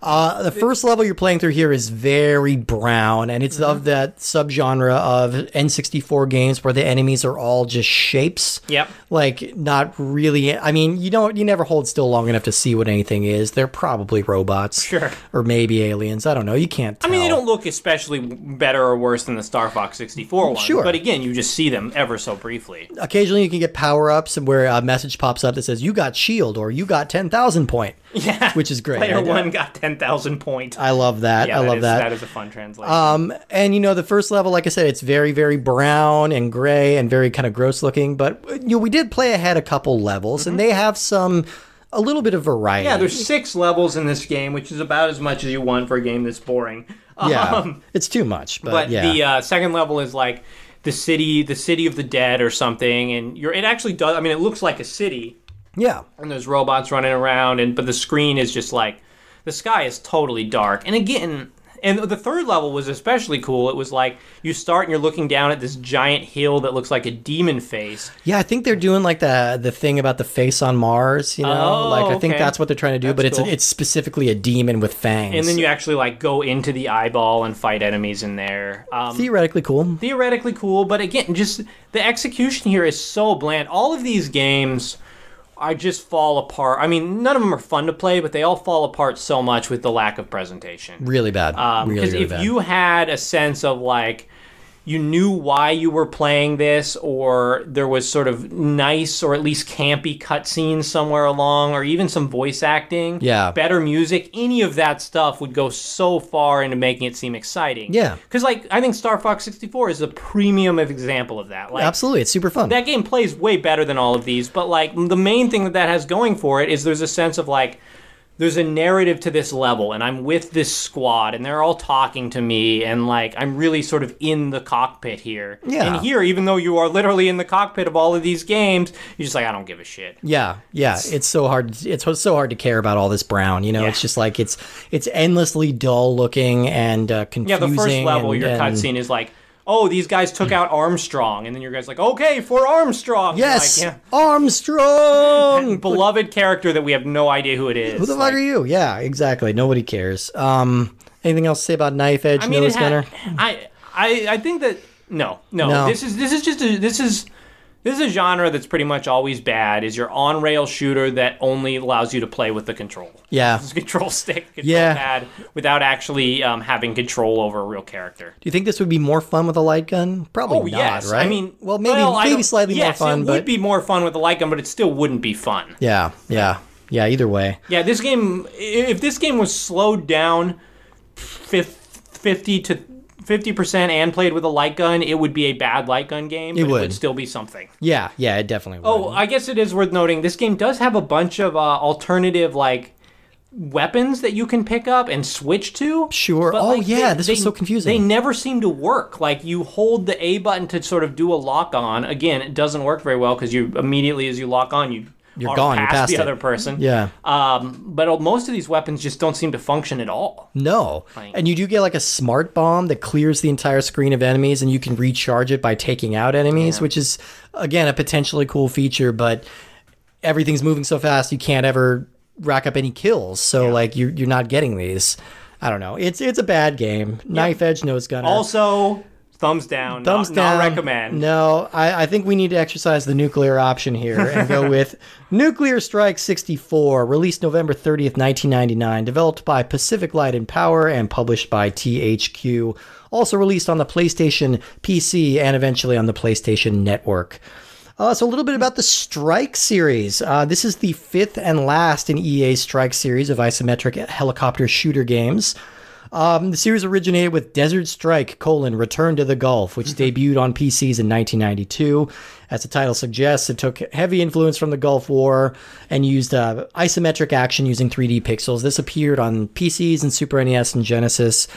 Uh, the first level you're playing through here is very brown, and it's Mm-hmm. of that subgenre of N64 games where the enemies are all just shapes. Yep. Like not really. I mean, you don't. You never hold still long enough to see what anything is. They're probably robots. Sure. Or maybe aliens. I don't know. You can't. Tell. I mean, they don't look especially better or worse than the Star Fox 64 one. Sure. But again, you just see them ever so briefly. Occasionally, you can get power ups where a message pops up that says you got shield or you got ten thousand point. Yeah. Which is great. Player one got 10,000 points. I love that. yeah, I love is, that. That is a fun translation. Um, and you know, the first level, like I said, it's very, very brown and gray and very kind of gross looking. But you know, we did play ahead a couple levels, and they have some a little bit of variety. Mm-hmm. yeah, there's six levels in this game, which is about as much as you want for a game that's boring. yeah, Um, it's too much, but, but yeah, the uh, second level is like the city, the city of the dead or something, and you're. It actually does. I mean, it looks like a city, yeah, and there's robots running around, and but the screen is just like the sky is totally dark. And again, and the third level was especially cool. It was like you start and you're looking down at this giant hill that looks like a demon face. yeah. I think they're doing like the the thing about the face on Mars. You know, Oh, like I think okay. that's what they're trying to do. but it's cool. it's specifically a demon with fangs. And then you actually like go into the eyeball and fight enemies in there. Um, theoretically cool. theoretically cool, but again, just the execution here is so bland. All of these games I just fall apart. I mean, none of them are fun to play, but they all fall apart so much with the lack of presentation. Really bad. Uh, because really, really if bad. you had a sense of like you knew why you were playing this, or there was sort of nice or at least campy cutscenes somewhere along, or even some voice acting, Yeah. better music, any of that stuff would go so far into making it seem exciting. Yeah. because like I think Star Fox 64 is a premium of example of that. Like Absolutely, it's super fun. that game plays way better than all of these but like the main thing that that has going for it is there's a sense of like there's a narrative to this level and i'm with this squad and they're all talking to me and like i'm really sort of in the cockpit here Yeah. and here even though you are literally in the cockpit of all of these games you're just like i don't give a shit Yeah, yeah, it's so hard. It's so hard to care about all this brown. You know, Yeah. it's just like it's it's endlessly dull looking and uh, yeah confusing. the first level and, your and- cutscene is like oh these guys took out armstrong and then your guys like okay for armstrong Yes, like, yeah. Armstrong. beloved character that we have no idea who it is Who the fuck Like, are you? Yeah, exactly. Nobody cares. Um, anything else to say about Knife Edge I mean, had, I, I, I think that no, no, No. This is this is just a, this is this is a genre that's pretty much always bad. Is your on rail shooter that only allows you to play with the control, yeah. the control stick, control Yeah. pad, without actually um, having control over a real character. Do you think this would be more fun with a light gun? Probably Oh not, yes, right? I mean, well, maybe I maybe slightly yes, more fun, It but would be more fun with a light gun, but it still wouldn't be fun. yeah, yeah, yeah. Either way, Yeah, this game. If this game was slowed down, fif- fifty to fifty percent, and played with a light gun, it would be a bad light gun game. But it would. would still be something. yeah, yeah. It definitely would. Oh, I guess it is worth noting. This game does have a bunch of uh, alternative like weapons that you can pick up and switch to. Sure. But, Oh, like, yeah, this was so confusing. They never seem to work. Like you hold the A button to sort of do a lock on. Again, it doesn't work very well because you immediately as you lock on, you You're gone, you're past past the it. other person. yeah. Um, but most of these weapons just don't seem to function at all. No. Like- And you do get like a smart bomb that clears the entire screen of enemies and you can recharge it by taking out enemies, which is again a potentially cool feature, but everything's moving so fast you can't ever rack up any kills. So like you're you're not getting these. I don't know. It's it's a bad game. Knife edge nose gunner. Also, thumbs down. Thumbs not, down. Not recommend. No, I, I think we need to exercise the nuclear option here and go with Nuclear Strike 64, released November 30th, 1999, developed by Pacific Light and Power and published by THQ. Also released on the PlayStation PC and eventually on the PlayStation Network. Uh, so a little bit about the Strike series. Uh, this is the fifth and last in EA's Strike series of isometric helicopter shooter games. Um, the series originated with Desert Strike: colon, Return to the Gulf, which debuted on PCs in 1992. As the title suggests, it took heavy influence from the Gulf War and used uh, isometric action using 3D pixels. This appeared on PCs and Super NES and Genesis.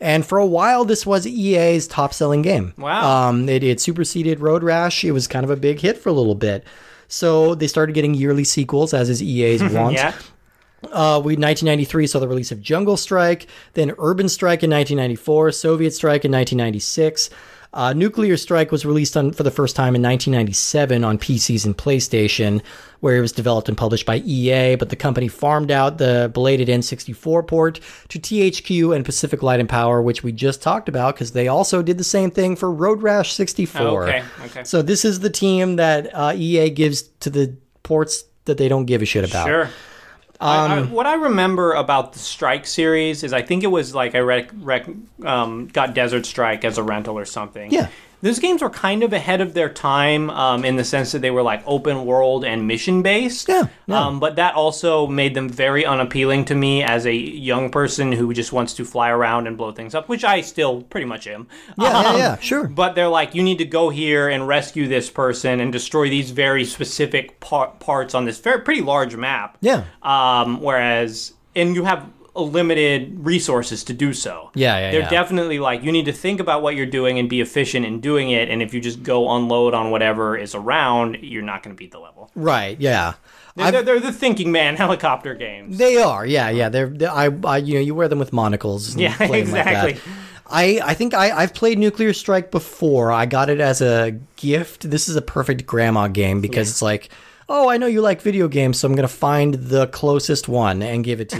And for a while, this was EA's top selling game. Wow. Um, it, it superseded Road Rash. It was kind of a big hit for a little bit. So they started getting yearly sequels, as is EA's want. Yeah. Uh, we 1993 saw the release of Jungle Strike, then Urban Strike in 1994, Soviet Strike in 1996. Uh, Nuclear Strike was released on for the first time in 1997 on PCs and PlayStation, where it was developed and published by EA. But the company farmed out the belated N64 port to THQ and Pacific Light and Power, which we just talked about, because they also did the same thing for Road Rash 64. Okay, okay. So this is the team that uh, EA gives to the ports that they don't give a shit about. Sure. I, I, Um, what I remember about the Strike series is I think it was like I rec, rec, um, got Desert Strike as a rental or something. Yeah. Those games were kind of ahead of their time um, in the sense that they were like open world and mission based. Yeah, yeah. Um, but that also made them very unappealing to me as a young person who just wants to fly around and blow things up, which I still pretty much am. Yeah, yeah, Um, yeah, sure. But they're like, you need to go here and rescue this person and destroy these very specific par- parts on this very pretty large map. Yeah. Um, whereas, and you have limited resources to do so. Yeah, yeah, They're yeah. definitely like you need to think about what you're doing and be efficient in doing it. And if you just go unload on whatever is around, you're not going to beat the level. Right. Yeah. They're, they're, they're the thinking man helicopter games. They are. Yeah. Yeah. They're. they I, I. You know. You wear them with monocles. And Yeah, 'em like that. exactly. I. I think I. I've played Nuclear Strike before. I got it as a gift. This is a perfect grandma game because it's like. Oh, I know you like video games, so I'm gonna find the closest one and give it to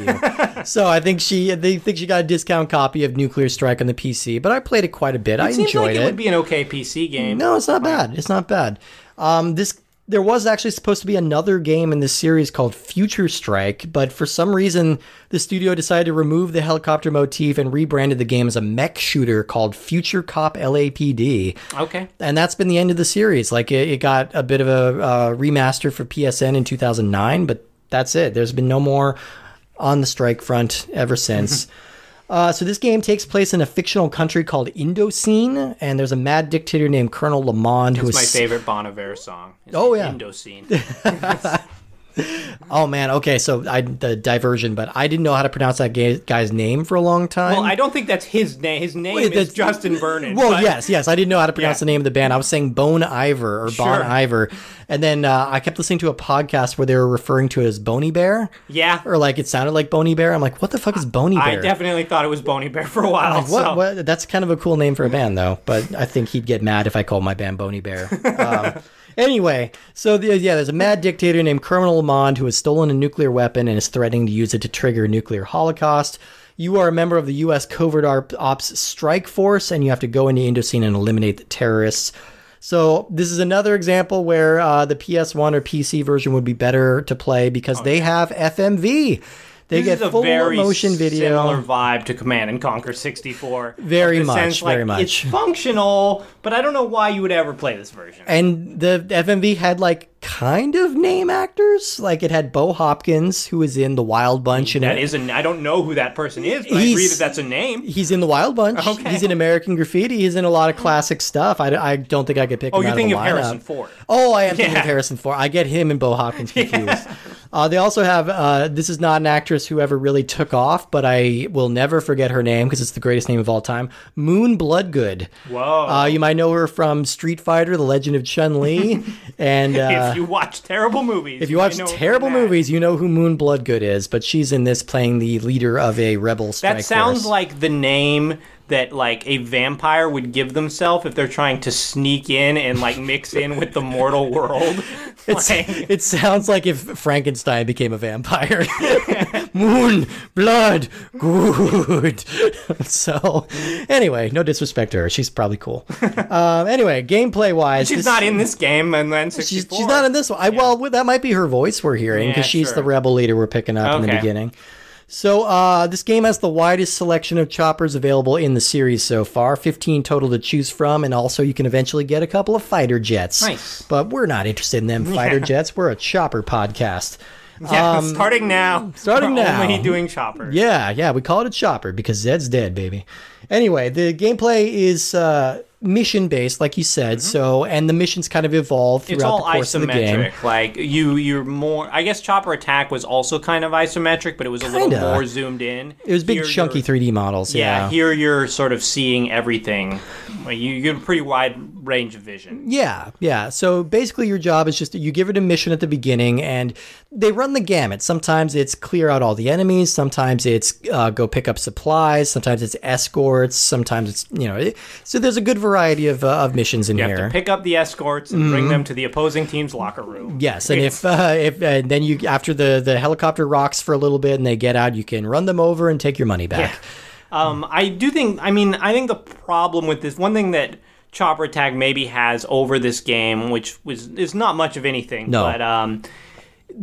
you. so I think she, they think she got a discount copy of Nuclear Strike on the PC, but I played it quite a bit. I It seems enjoyed like it, it. would be an okay PC game. No, it's not bad. It's not bad. Um, this there was actually supposed to be another game in this series called Future Strike, but for some reason the studio decided to remove the helicopter motif and rebranded the game as a mech shooter called Future Cop LAPD. Okay. And that's been the end of the series. Like it, it got a bit of a uh, remaster for PSN in 2009, but that's it. There's been no more on the strike front ever since. Uh, so this game takes place in a fictional country called Indocene, and there's a mad dictator named Colonel LeMonde who is my favorite Bon Iver song. It's Oh, yeah. Indocene. oh man okay so I the diversion but I didn't know how to pronounce that guy's name for a long time. well, I don't think that's his name. His name Wait, is Justin Vernon. Well, but- yes, yes. I didn't know how to pronounce Yeah. the name of the band. I was saying Bone Iver or Bon Sure. Iver. And then uh, I kept listening to a podcast where they were referring to it as Bony Bear. Yeah. Or like it sounded like Bony Bear. I'm like, what the fuck is Bony Bear?" I definitely thought it was Bony Bear for a while. Like, what, so- what? That's kind of a cool name for a band, though. But I think he'd get mad if I called my band Bony Bear. Um, anyway, so the, yeah, there's a mad dictator named Colonel LeMonde who has stolen a nuclear weapon and is threatening to use it to trigger a nuclear holocaust. You are a member of the U.S. Covert Ops Strike Force, and you have to go into Indocene and eliminate the terrorists. So this is another example where uh, the PS1 or PC version would be better to play because they have FMV. They This get is a full very motion video. similar vibe to Command and Conquer 64. Very much, sense, like, very much. It's functional, but I don't know why you would ever play this version. And the FMV had like kind of name actors. Like it had Bo Hopkins, who is in the Wild Bunch, and that is an I don't know who that person is, but I agree that that's a name. he's in the Wild Bunch. Okay. He's in American Graffiti. He's in a lot of classic stuff. I, I don't think I could pick. Oh, him you're out thinking of, Harrison. Ford. Oh, I am thinking of Harrison Ford. I get him and Bo Hopkins confused. Uh, they also have. Uh, this is not an actress who ever really took off, but I will never forget her name because it's the greatest name of all time. Moon Bloodgood. Whoa. Uh, you might know her from Street Fighter: The Legend of Chun Li, and uh, you watch terrible movies, If you watch terrible movies, you know who Moon Bloodgood is, but she's in this playing the leader of a rebel strike That sounds force. like the name that like a vampire would give themselves if they're trying to sneak in and like mix in with the mortal world. It's, Like- it sounds like if Frankenstein became a vampire. Moon, blood, good. so, anyway, no disrespect to her. She's probably cool. um, anyway, gameplay wise, She's not in this game, and then She's, she's not in this one. I, Well, that might be her voice we're hearing because Yeah, she's sure. the rebel leader we're picking up in the beginning. So uh, this game has the widest selection of choppers available in the series so far, 15 total to choose from, and also you can eventually get a couple of fighter jets. Nice. But we're not interested in them fighter jets. We're a chopper podcast. Yeah, starting now. starting now. Only doing chopper. Yeah, yeah, we call it a chopper because Zed's dead, baby. Anyway, the gameplay is uh, mission based, like you said. So, and the missions kind of evolve throughout Mm-hmm. It's all the course of the game. isometric. Like you, you're more. I guess Chopper Attack was also kind of isometric, but it was a little Kinda. more zoomed in. It was big, Here chunky 3D models. Yeah, Yeah, here you're sort of seeing everything. You you get a pretty wide range of vision. Yeah, yeah. So basically, your job is just you give it a mission at the beginning, and they run the gamut. Sometimes it's clear out all the enemies. Sometimes it's uh, go pick up supplies. Sometimes it's escorts. Sometimes it's you know. It, so there's a good variety of, uh, of missions in You here. have to pick up the escorts and bring them to the opposing team's locker room. Mm-hmm. Yes, and if uh, if uh, then you after the the helicopter rocks for a little bit and they get out, you can run them over and take your money back. Um, I do think. I mean, I think the problem with this one thing that Chopper Attack maybe has over this game, which was is not much of anything, No. but um,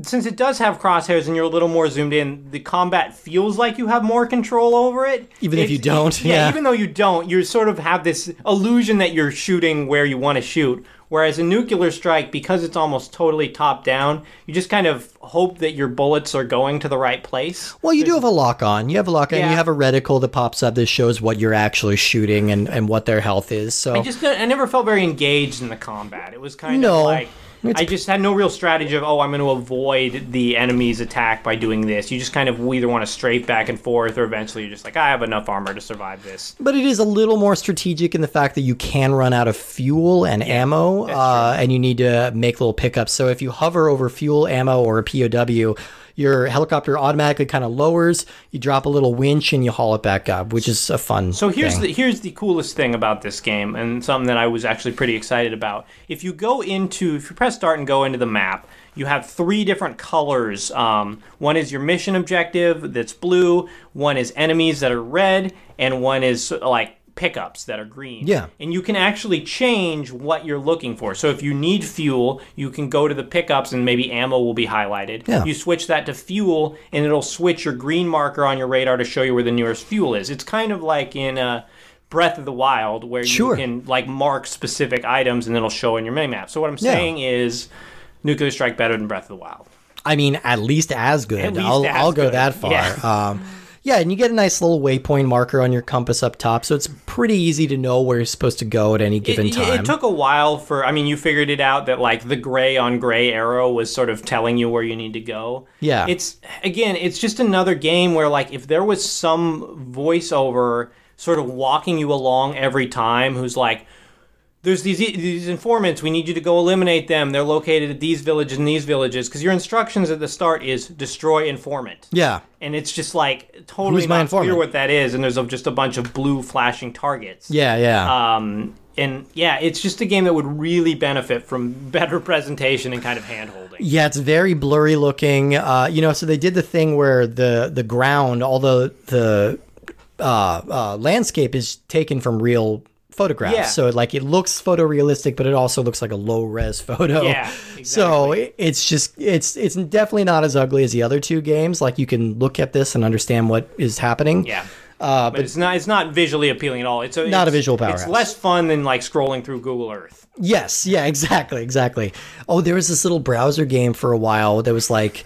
since it does have crosshairs and you're a little more zoomed in, the combat feels like you have more control over it. Even if you don't, yeah, yeah. Even though you don't, you sort of have this illusion that you're shooting where you want to shoot. Whereas a nuclear strike, because it's almost totally top down, you just kind of hope that your bullets are going to the right place. Well, you do have a lock on. You have a lock on. Yeah. You have a reticle that pops up that shows what you're actually shooting and, and what their health is. So I just I never felt very engaged in the combat. It was kind No. of like It's- I just had no real strategy of oh I'm going to avoid the enemy's attack by doing this. You just kind of either want to strafe back and forth or eventually you're just like I have enough armor to survive this. But it is a little more strategic in the fact that you can run out of fuel and ammo, uh, and you need to make little pickups. So if you hover over fuel, ammo, or a POW, your helicopter automatically kind of lowers. You drop a little winch and you haul it back up, which is a fun. So here's thing. the here's the coolest thing about this game, and something that I was actually pretty excited about. If you go into if you press start and go into the map, you have three different colors. Um, one is your mission objective that's blue. One is enemies that are red, and one is like pickups that are green. Yeah. And you can actually change what you're looking for. So if you need fuel, you can go to the pickups and maybe ammo will be highlighted. Yeah. You switch that to fuel and it'll switch your green marker on your radar to show you where the nearest fuel is. It's kind of like in uh, Breath of the Wild where Sure. you can like mark specific items and it'll show in your mini map. So what I'm saying is Nuclear Strike better than Breath of the Wild. I mean, at least as good. Least I'll, as I'll go good. that far. Yeah. Um, yeah, and you get a nice little waypoint marker on your compass up top, so it's pretty easy to know where you're supposed to go at any given it, time. It took a while for. I mean, you figured it out that like the gray on gray arrow was sort of telling you where you need to go. Yeah. It's again, it's just another game where like if there was some voiceover sort of walking you along every time, who's like. There's these these informants. We need you to go eliminate them. They're located at these villages and these villages. Because your instructions at the start is destroy informant yeah. and it's just like totally Who's not clear what that is. And there's just a bunch of blue flashing targets. Yeah, yeah. Um, and yeah, it's just a game that would really benefit from better presentation and kind of hand holding. Yeah, it's very blurry looking. Uh, you know, so they did the thing where the the ground, although the uh, uh, landscape is taken from real photographs, Yeah. so like it looks photorealistic, but it also looks like a low res photo. Yeah, So exactly. it- it's just it's it's definitely not as ugly as the other two games. Like you can look at this and understand what is happening. Yeah. Uh, But but it's not it's not visually appealing at all. It's a, Not a visual visual It's less fun than like scrolling through Google Earth. Yes, yeah, exactly, exactly. Oh, there was this little browser game for a while that was like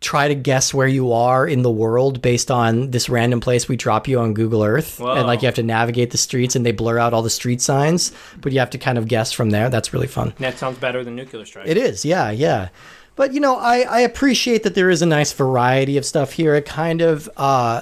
try to guess where you are in the world based on this random place we drop you on Google Earth. And like you have to navigate the streets and they blur out all the street signs, but you have to kind of guess from there. That's really fun. That sounds better than Nuclear Strike. It is, yeah, yeah. But you know, I, I appreciate that there is a nice variety of stuff here. It kind of uh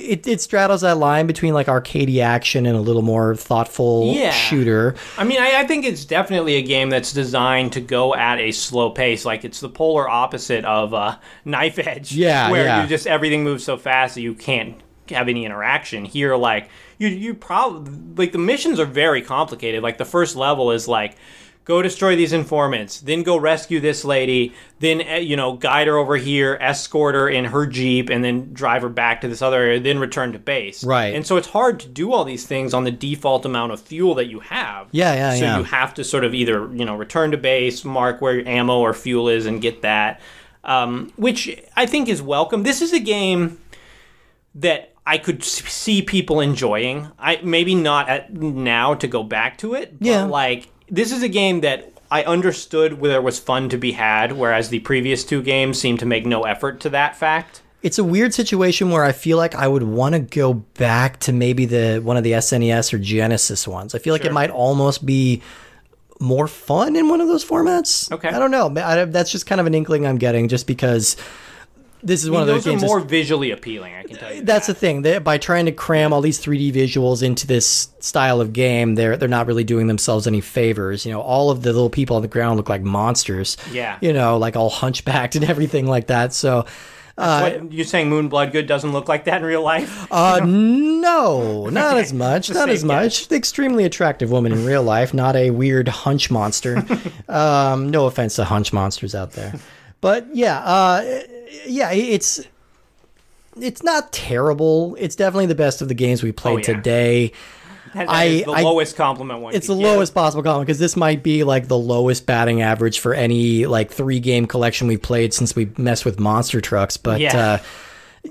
it, it straddles that line between like arcadey action and a little more thoughtful Yeah. shooter. I mean, I, I think it's definitely a game that's designed to go at a slow pace. Like it's the polar opposite of uh, Knife Edge, Yeah, where yeah. you just everything moves so fast that you can't have any interaction. Here, like you, you probably like the missions are very complicated. Like the first level is like. Go destroy these informants, then go rescue this lady, then uh, you know guide her over here, escort her in her jeep, and then drive her back to this other area, then return to base. Right. And so it's hard to do all these things on the default amount of fuel that you have. Yeah, yeah, so yeah. you have to sort of either you know return to base, mark where your ammo or fuel is, and get that, um, which I think is welcome. This is a game that I could see people enjoying. I maybe not at now to go back to it. But Yeah. like this is a game that I understood where there was fun to be had, whereas the previous two games seemed to make no effort to that fact. It's a weird situation where I feel like I would want to go back to maybe the one of the SNES or Genesis ones. I feel like Sure. it might almost be more fun in one of those formats. Okay. I don't know. I, that's just kind of an inkling I'm getting, just because this is I one of those, those are more that's- visually appealing. I can tell you. that's that. the thing. They, by trying to cram all these 3D visuals into this style of game, they're they're not really doing themselves any favors. You know, all of the little people on the ground look like monsters. Yeah. You know, like all hunchbacked and everything like that. So. what you saying? Moon Bloodgood doesn't look like that in real life? Uh, no, not as much. Not as much. Extremely attractive woman in real life, not a weird hunch monster. um, no offense to hunch monsters out there, but yeah, uh, yeah, it's it's not terrible. It's definitely the best of the games we played Oh, yeah. today. That- I- the I- lowest compliment one. It's the give. lowest possible comment because this might be like the lowest batting average for any like three game collection we played since we messed with monster trucks. But Yeah. uh,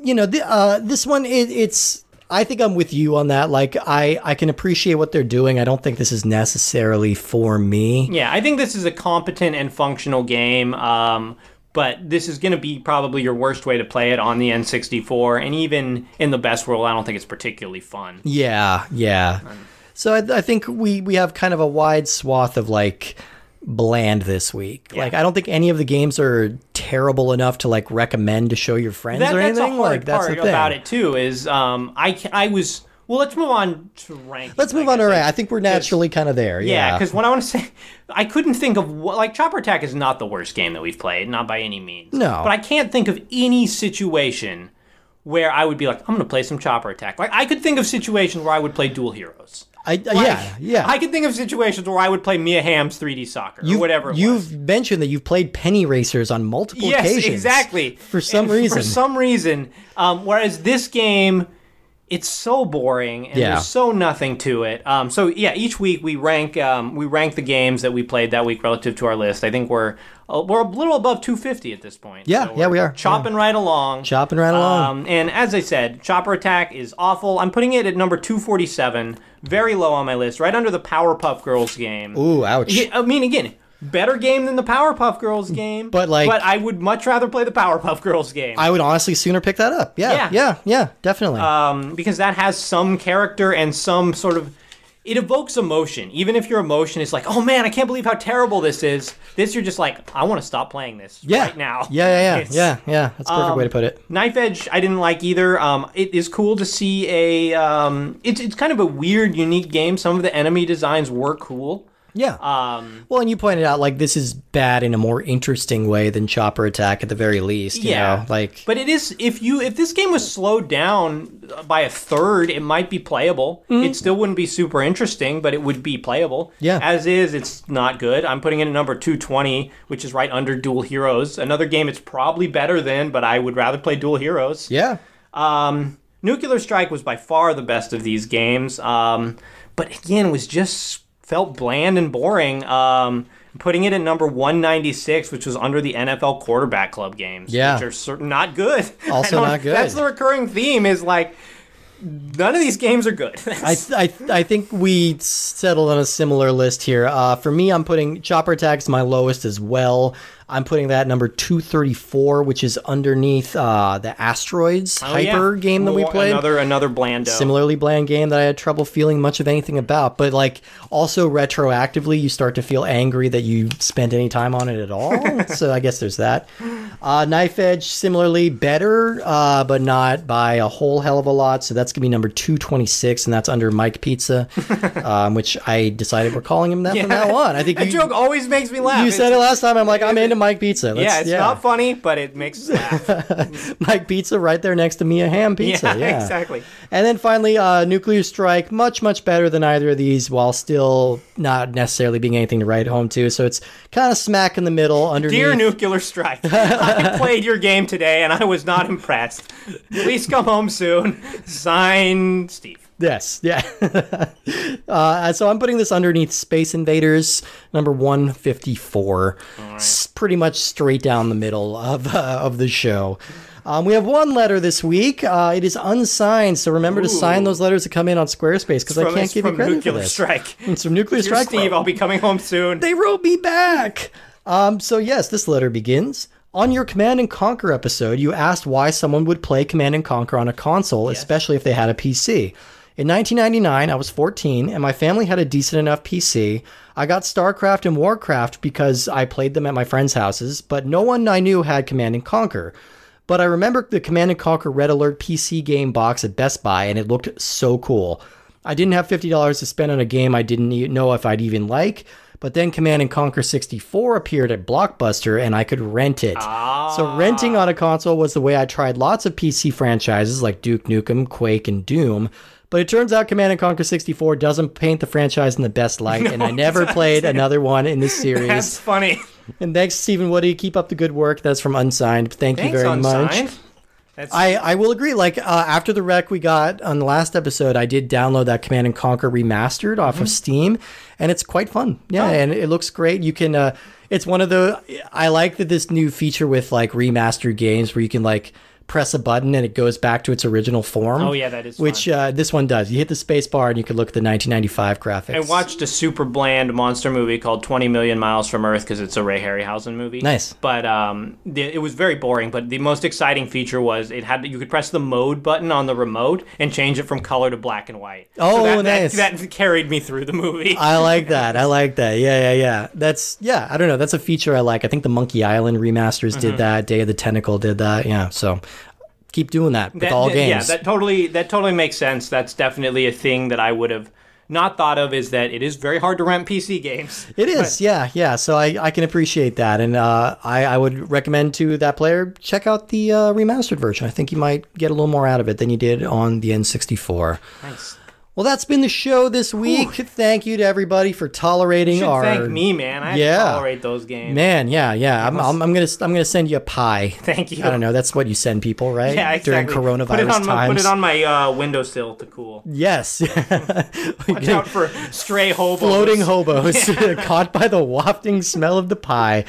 you know, the, uh, this one it, it's. I think I'm with you on that. Like, I I can appreciate what they're doing. I don't think this is necessarily for me. Yeah, I think this is a competent and functional game. Um, but this is going to be probably your worst way to play it on the N64, and even in the best world, I don't think it's particularly fun. Yeah, yeah. So I, I think we we have kind of a wide swath of like bland this week. Like, I don't think any of the games are terrible enough to like recommend to show your friends That, or that's a anything. hard like, that's the thing. about it too. Is um, I I was well. Let's move on to rank. Let's move on to rank. I think we're naturally kind of there. Yeah, Yeah, because what I want to say, I couldn't think of what like Chopper Attack is not the worst game that we've played, not by any means. No. but I can't think of any situation where I would be like, I'm going to play some Chopper Attack. Like I could think of situations where I would play Dual Heroes. I, uh, yeah, yeah. I could think of situations where I would play Mia Hamm's 3D Soccer or whatever. It You've was. mentioned that you've played Penny Racers on multiple yes, occasions. exactly. For some And reason. For some reason. Um, whereas this game, it's so boring and Yeah. there's so nothing to it. Um, so yeah, each week we rank um, we rank the games that we played that week relative to our list. I think we're uh, we're a little above 250 at this point. Yeah, So yeah, we are. chopping right along. Chopping right along. Um, and as I said, Chopper Attack is awful. I'm putting it at number 247, very low on my list, right under the Powerpuff Girls game. Ooh, ouch. I mean, again, better game than the Powerpuff Girls game. But, like- but I would much rather play the Powerpuff Girls game. I would honestly sooner pick that up. Yeah, Yeah. yeah, yeah, definitely. um, because that has some character and some sort of. It evokes emotion, even if your emotion is like, "Oh man, I can't believe how terrible this is." This you're just like, "I want to stop playing this yeah, right now." Yeah, yeah, yeah, It's- yeah, yeah. That's a perfect way to put it. Knife Edge, I didn't like either. Um, it is cool to see a. Um, it's it's kind of a weird, unique game. Some of the enemy designs were cool. Yeah. Um, well, and you pointed out like this is bad in a more interesting way than Chopper Attack at the very least. You Yeah. know? like But it is if you if this game was slowed down by a third, it might be playable. It still wouldn't be super interesting, but it would be playable. Yeah. As is, it's not good. I'm putting it at number 220, which is right under Dual Heroes. Another game it's probably better than, but I would rather play Dual Heroes. yeah, Um, Nuclear Strike was by far the best of these games, um, but again, was just felt bland and boring. Um, putting it at number 196, which was under the NFL Quarterback Club games, Yeah. which are certain not good. Also don't- good. That's the recurring theme. Is like none of these games are good. I, I I think we settled on a similar list here. Uh, for me, I'm putting Chopper is my lowest as well. I'm putting that number 234, which is underneath uh, the Asteroids Oh, yeah. Hyper game that we played. Another another Blando. similarly bland game that I had trouble feeling much of anything about. But like also retroactively, you start to feel angry that you spent any time on it at all. so I guess there's that. Uh, Knife Edge, similarly better, uh, but not by a whole hell of a lot. So that's gonna be number 226, and that's under Mike Pizza, um, which I decided we're calling him that from now on. I think that you, joke always makes me laugh. you It's- said it last time. I'm like, I'm into Mike Pizza. Let's- Yeah, it's not funny, but it makes us laugh. Mike Pizza right there next to Mia Hamm Pizza. yeah, Yeah, exactly. And then finally, uh, Nuclear Strike, much, much better than either of these, while still not necessarily being anything to write home to. So it's kind of smack in the middle underneath. Dear Nuclear Strike, I played your game today and I was not impressed. Please come home soon. Sign Steve. Yes, yeah. uh, so I'm putting this underneath Space Invaders, number 154. S- pretty much straight down the middle of uh, of the show. Um, we have one letter this week. Uh, it is unsigned, so remember to sign those letters that come in on Squarespace because I can't give you from credit Nuclear for this. Strike. It's from Nuclear Dear Strike. Steve, I'll be coming home soon. They wrote me back. Um, so yes, this letter begins. On your Command and Conquer episode, you asked why someone would play Command and Conquer on a console, especially if they had a PC. In 1999, I was 14, and my family had a decent enough PC. I got StarCraft and Warcraft because I played them at my friends' houses, but no one I knew had Command and Conquer. But I remember the Command and Conquer Red Alert PC game box at Best Buy, and it looked so cool. I didn't have $50 to spend on a game I didn't know if I'd even like, but then Command and Conquer 64 appeared at Blockbuster and I could rent it. So ah. renting on a console was the way I tried lots of PC franchises like Duke Nukem, Quake, and Doom. But it turns out Command and Conquer 64 doesn't paint the franchise in the best light, and I never played another one in this series. That's funny. and thanks, Stephen Woody. Keep up the good work. That's from Unsigned. Thank Thanks, you very Unsigned. much. That's I, I will agree. Like uh, after the wreck we got on the last episode, I did download that Command and Conquer remastered off Mm-hmm. of Steam, and it's quite fun. Yeah, Oh. and it looks great. You can. Uh, it's one of the. I like that this new feature with like remastered games where you can like press a button and it goes back to its original form. Oh, yeah, that is Which uh, this one does. You hit the space bar and you can look at the 1995 graphics. I watched a super bland monster movie called 20 Million Miles from Earth because it's a Ray Harryhausen movie. Nice. But um, the, it was very boring. But the most exciting feature was it had you could press the mode button on the remote and change it from color to black and white. Oh, that, nice. That, that carried me through the movie. I like that. I like that. Yeah, yeah, yeah. That's yeah. I don't know. That's a feature I like. I think the Monkey Island remasters Mm-hmm. did that. Day of the Tentacle did that. Yeah. So keep doing that with That- all games. Yeah, that totally that totally makes sense. That's definitely a thing that I would have not thought of. Is that it is very hard to rent PC games. It is, yeah, yeah. So I, I can appreciate that, and uh, I, I would recommend to that player check out the uh, remastered version. I think you might get a little more out of it than you did on the N64. Nice. Well, that's been the show this week. Thank you to everybody for tolerating our. thank me, man. I Yeah. tolerate those games. Man, yeah, yeah. I'm, I'm, I'm gonna I'm gonna send you a pie. Thank you. I don't know. That's what you send people, right? Yeah, exactly. During coronavirus put it on times. My, put it on my uh, windowsill to cool. Yes. Watch out for stray hobos. floating hobos caught by the wafting smell of the pie.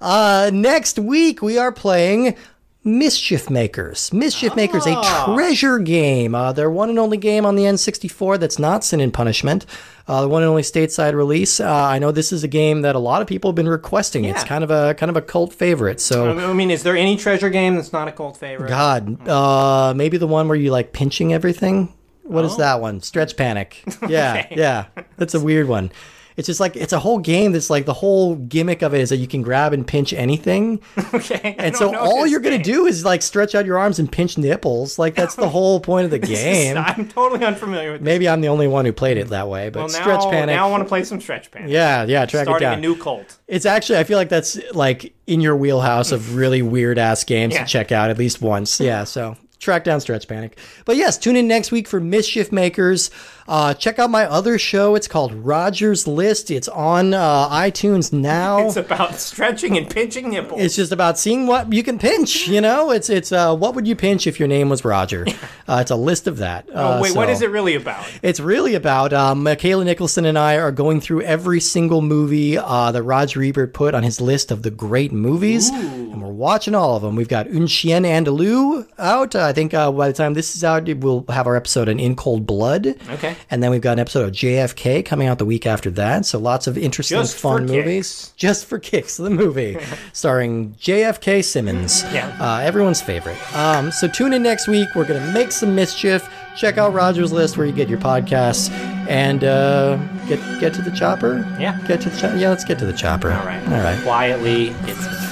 Uh, next week we are playing Mischief Makers. Mischief Makers, a Ah. treasure game. Uh, their one and only game on the N64 that's not Sin and Punishment. Uh, the one and only stateside release. Uh, I know this is a game that a lot of people have been requesting. It's kind of a kind of a cult favorite. So. I mean, is there any treasure game that's not a cult favorite? God, uh, maybe the one where you like pinching everything. What is that one? Stretch Panic. Yeah, Okay. yeah. That's a weird one. It's just like it's a whole game that's like the whole gimmick of it is that you can grab and pinch anything, Okay. I and so all you're gonna do is like stretch out your arms and pinch nipples. Like that's the whole point of the game. I'm totally unfamiliar with. This. Maybe I'm the only one who played it that way, but Well, now, Stretch Panic. now I want to play some Stretch Panic. yeah, yeah. Track it Starting down. a new cult. It's actually I feel like that's like in your wheelhouse of really weird ass games Yeah. to check out at least once. Yeah, so track down Stretch Panic. But yes, tune in next week for Mischief Makers. Uh, check out my other show. It's called Roger's List. It's on uh, iTunes now. It's about stretching and pinching nipples. It's just about seeing what you can pinch. You know, it's it's uh, what would you pinch if your name was Roger? Uh, it's a list of that. oh Uh, wait, what so- is it really about? it's really about um, Michaela Nicholson and I are going through every single movie uh, that Roger Ebert put on his list of the great movies, and we're watching all of them. We've got Un Chien Andalou out. Uh, I think uh, by the time this is out, we'll have our episode on In Cold Blood. Okay. And then we've got an episode of JFK coming out the week after that. So lots of interesting, Just fun movies. kicks. Just for kicks, the movie starring JFK Simmons. Yeah. Uh, everyone's favorite. Um, so tune in next week. We're going to make some mischief. Check out Roger's List where you get your podcasts and uh, get get to the chopper. Yeah. Get to the chopper. Yeah, let's get to the chopper. All right. All right. Quietly. It's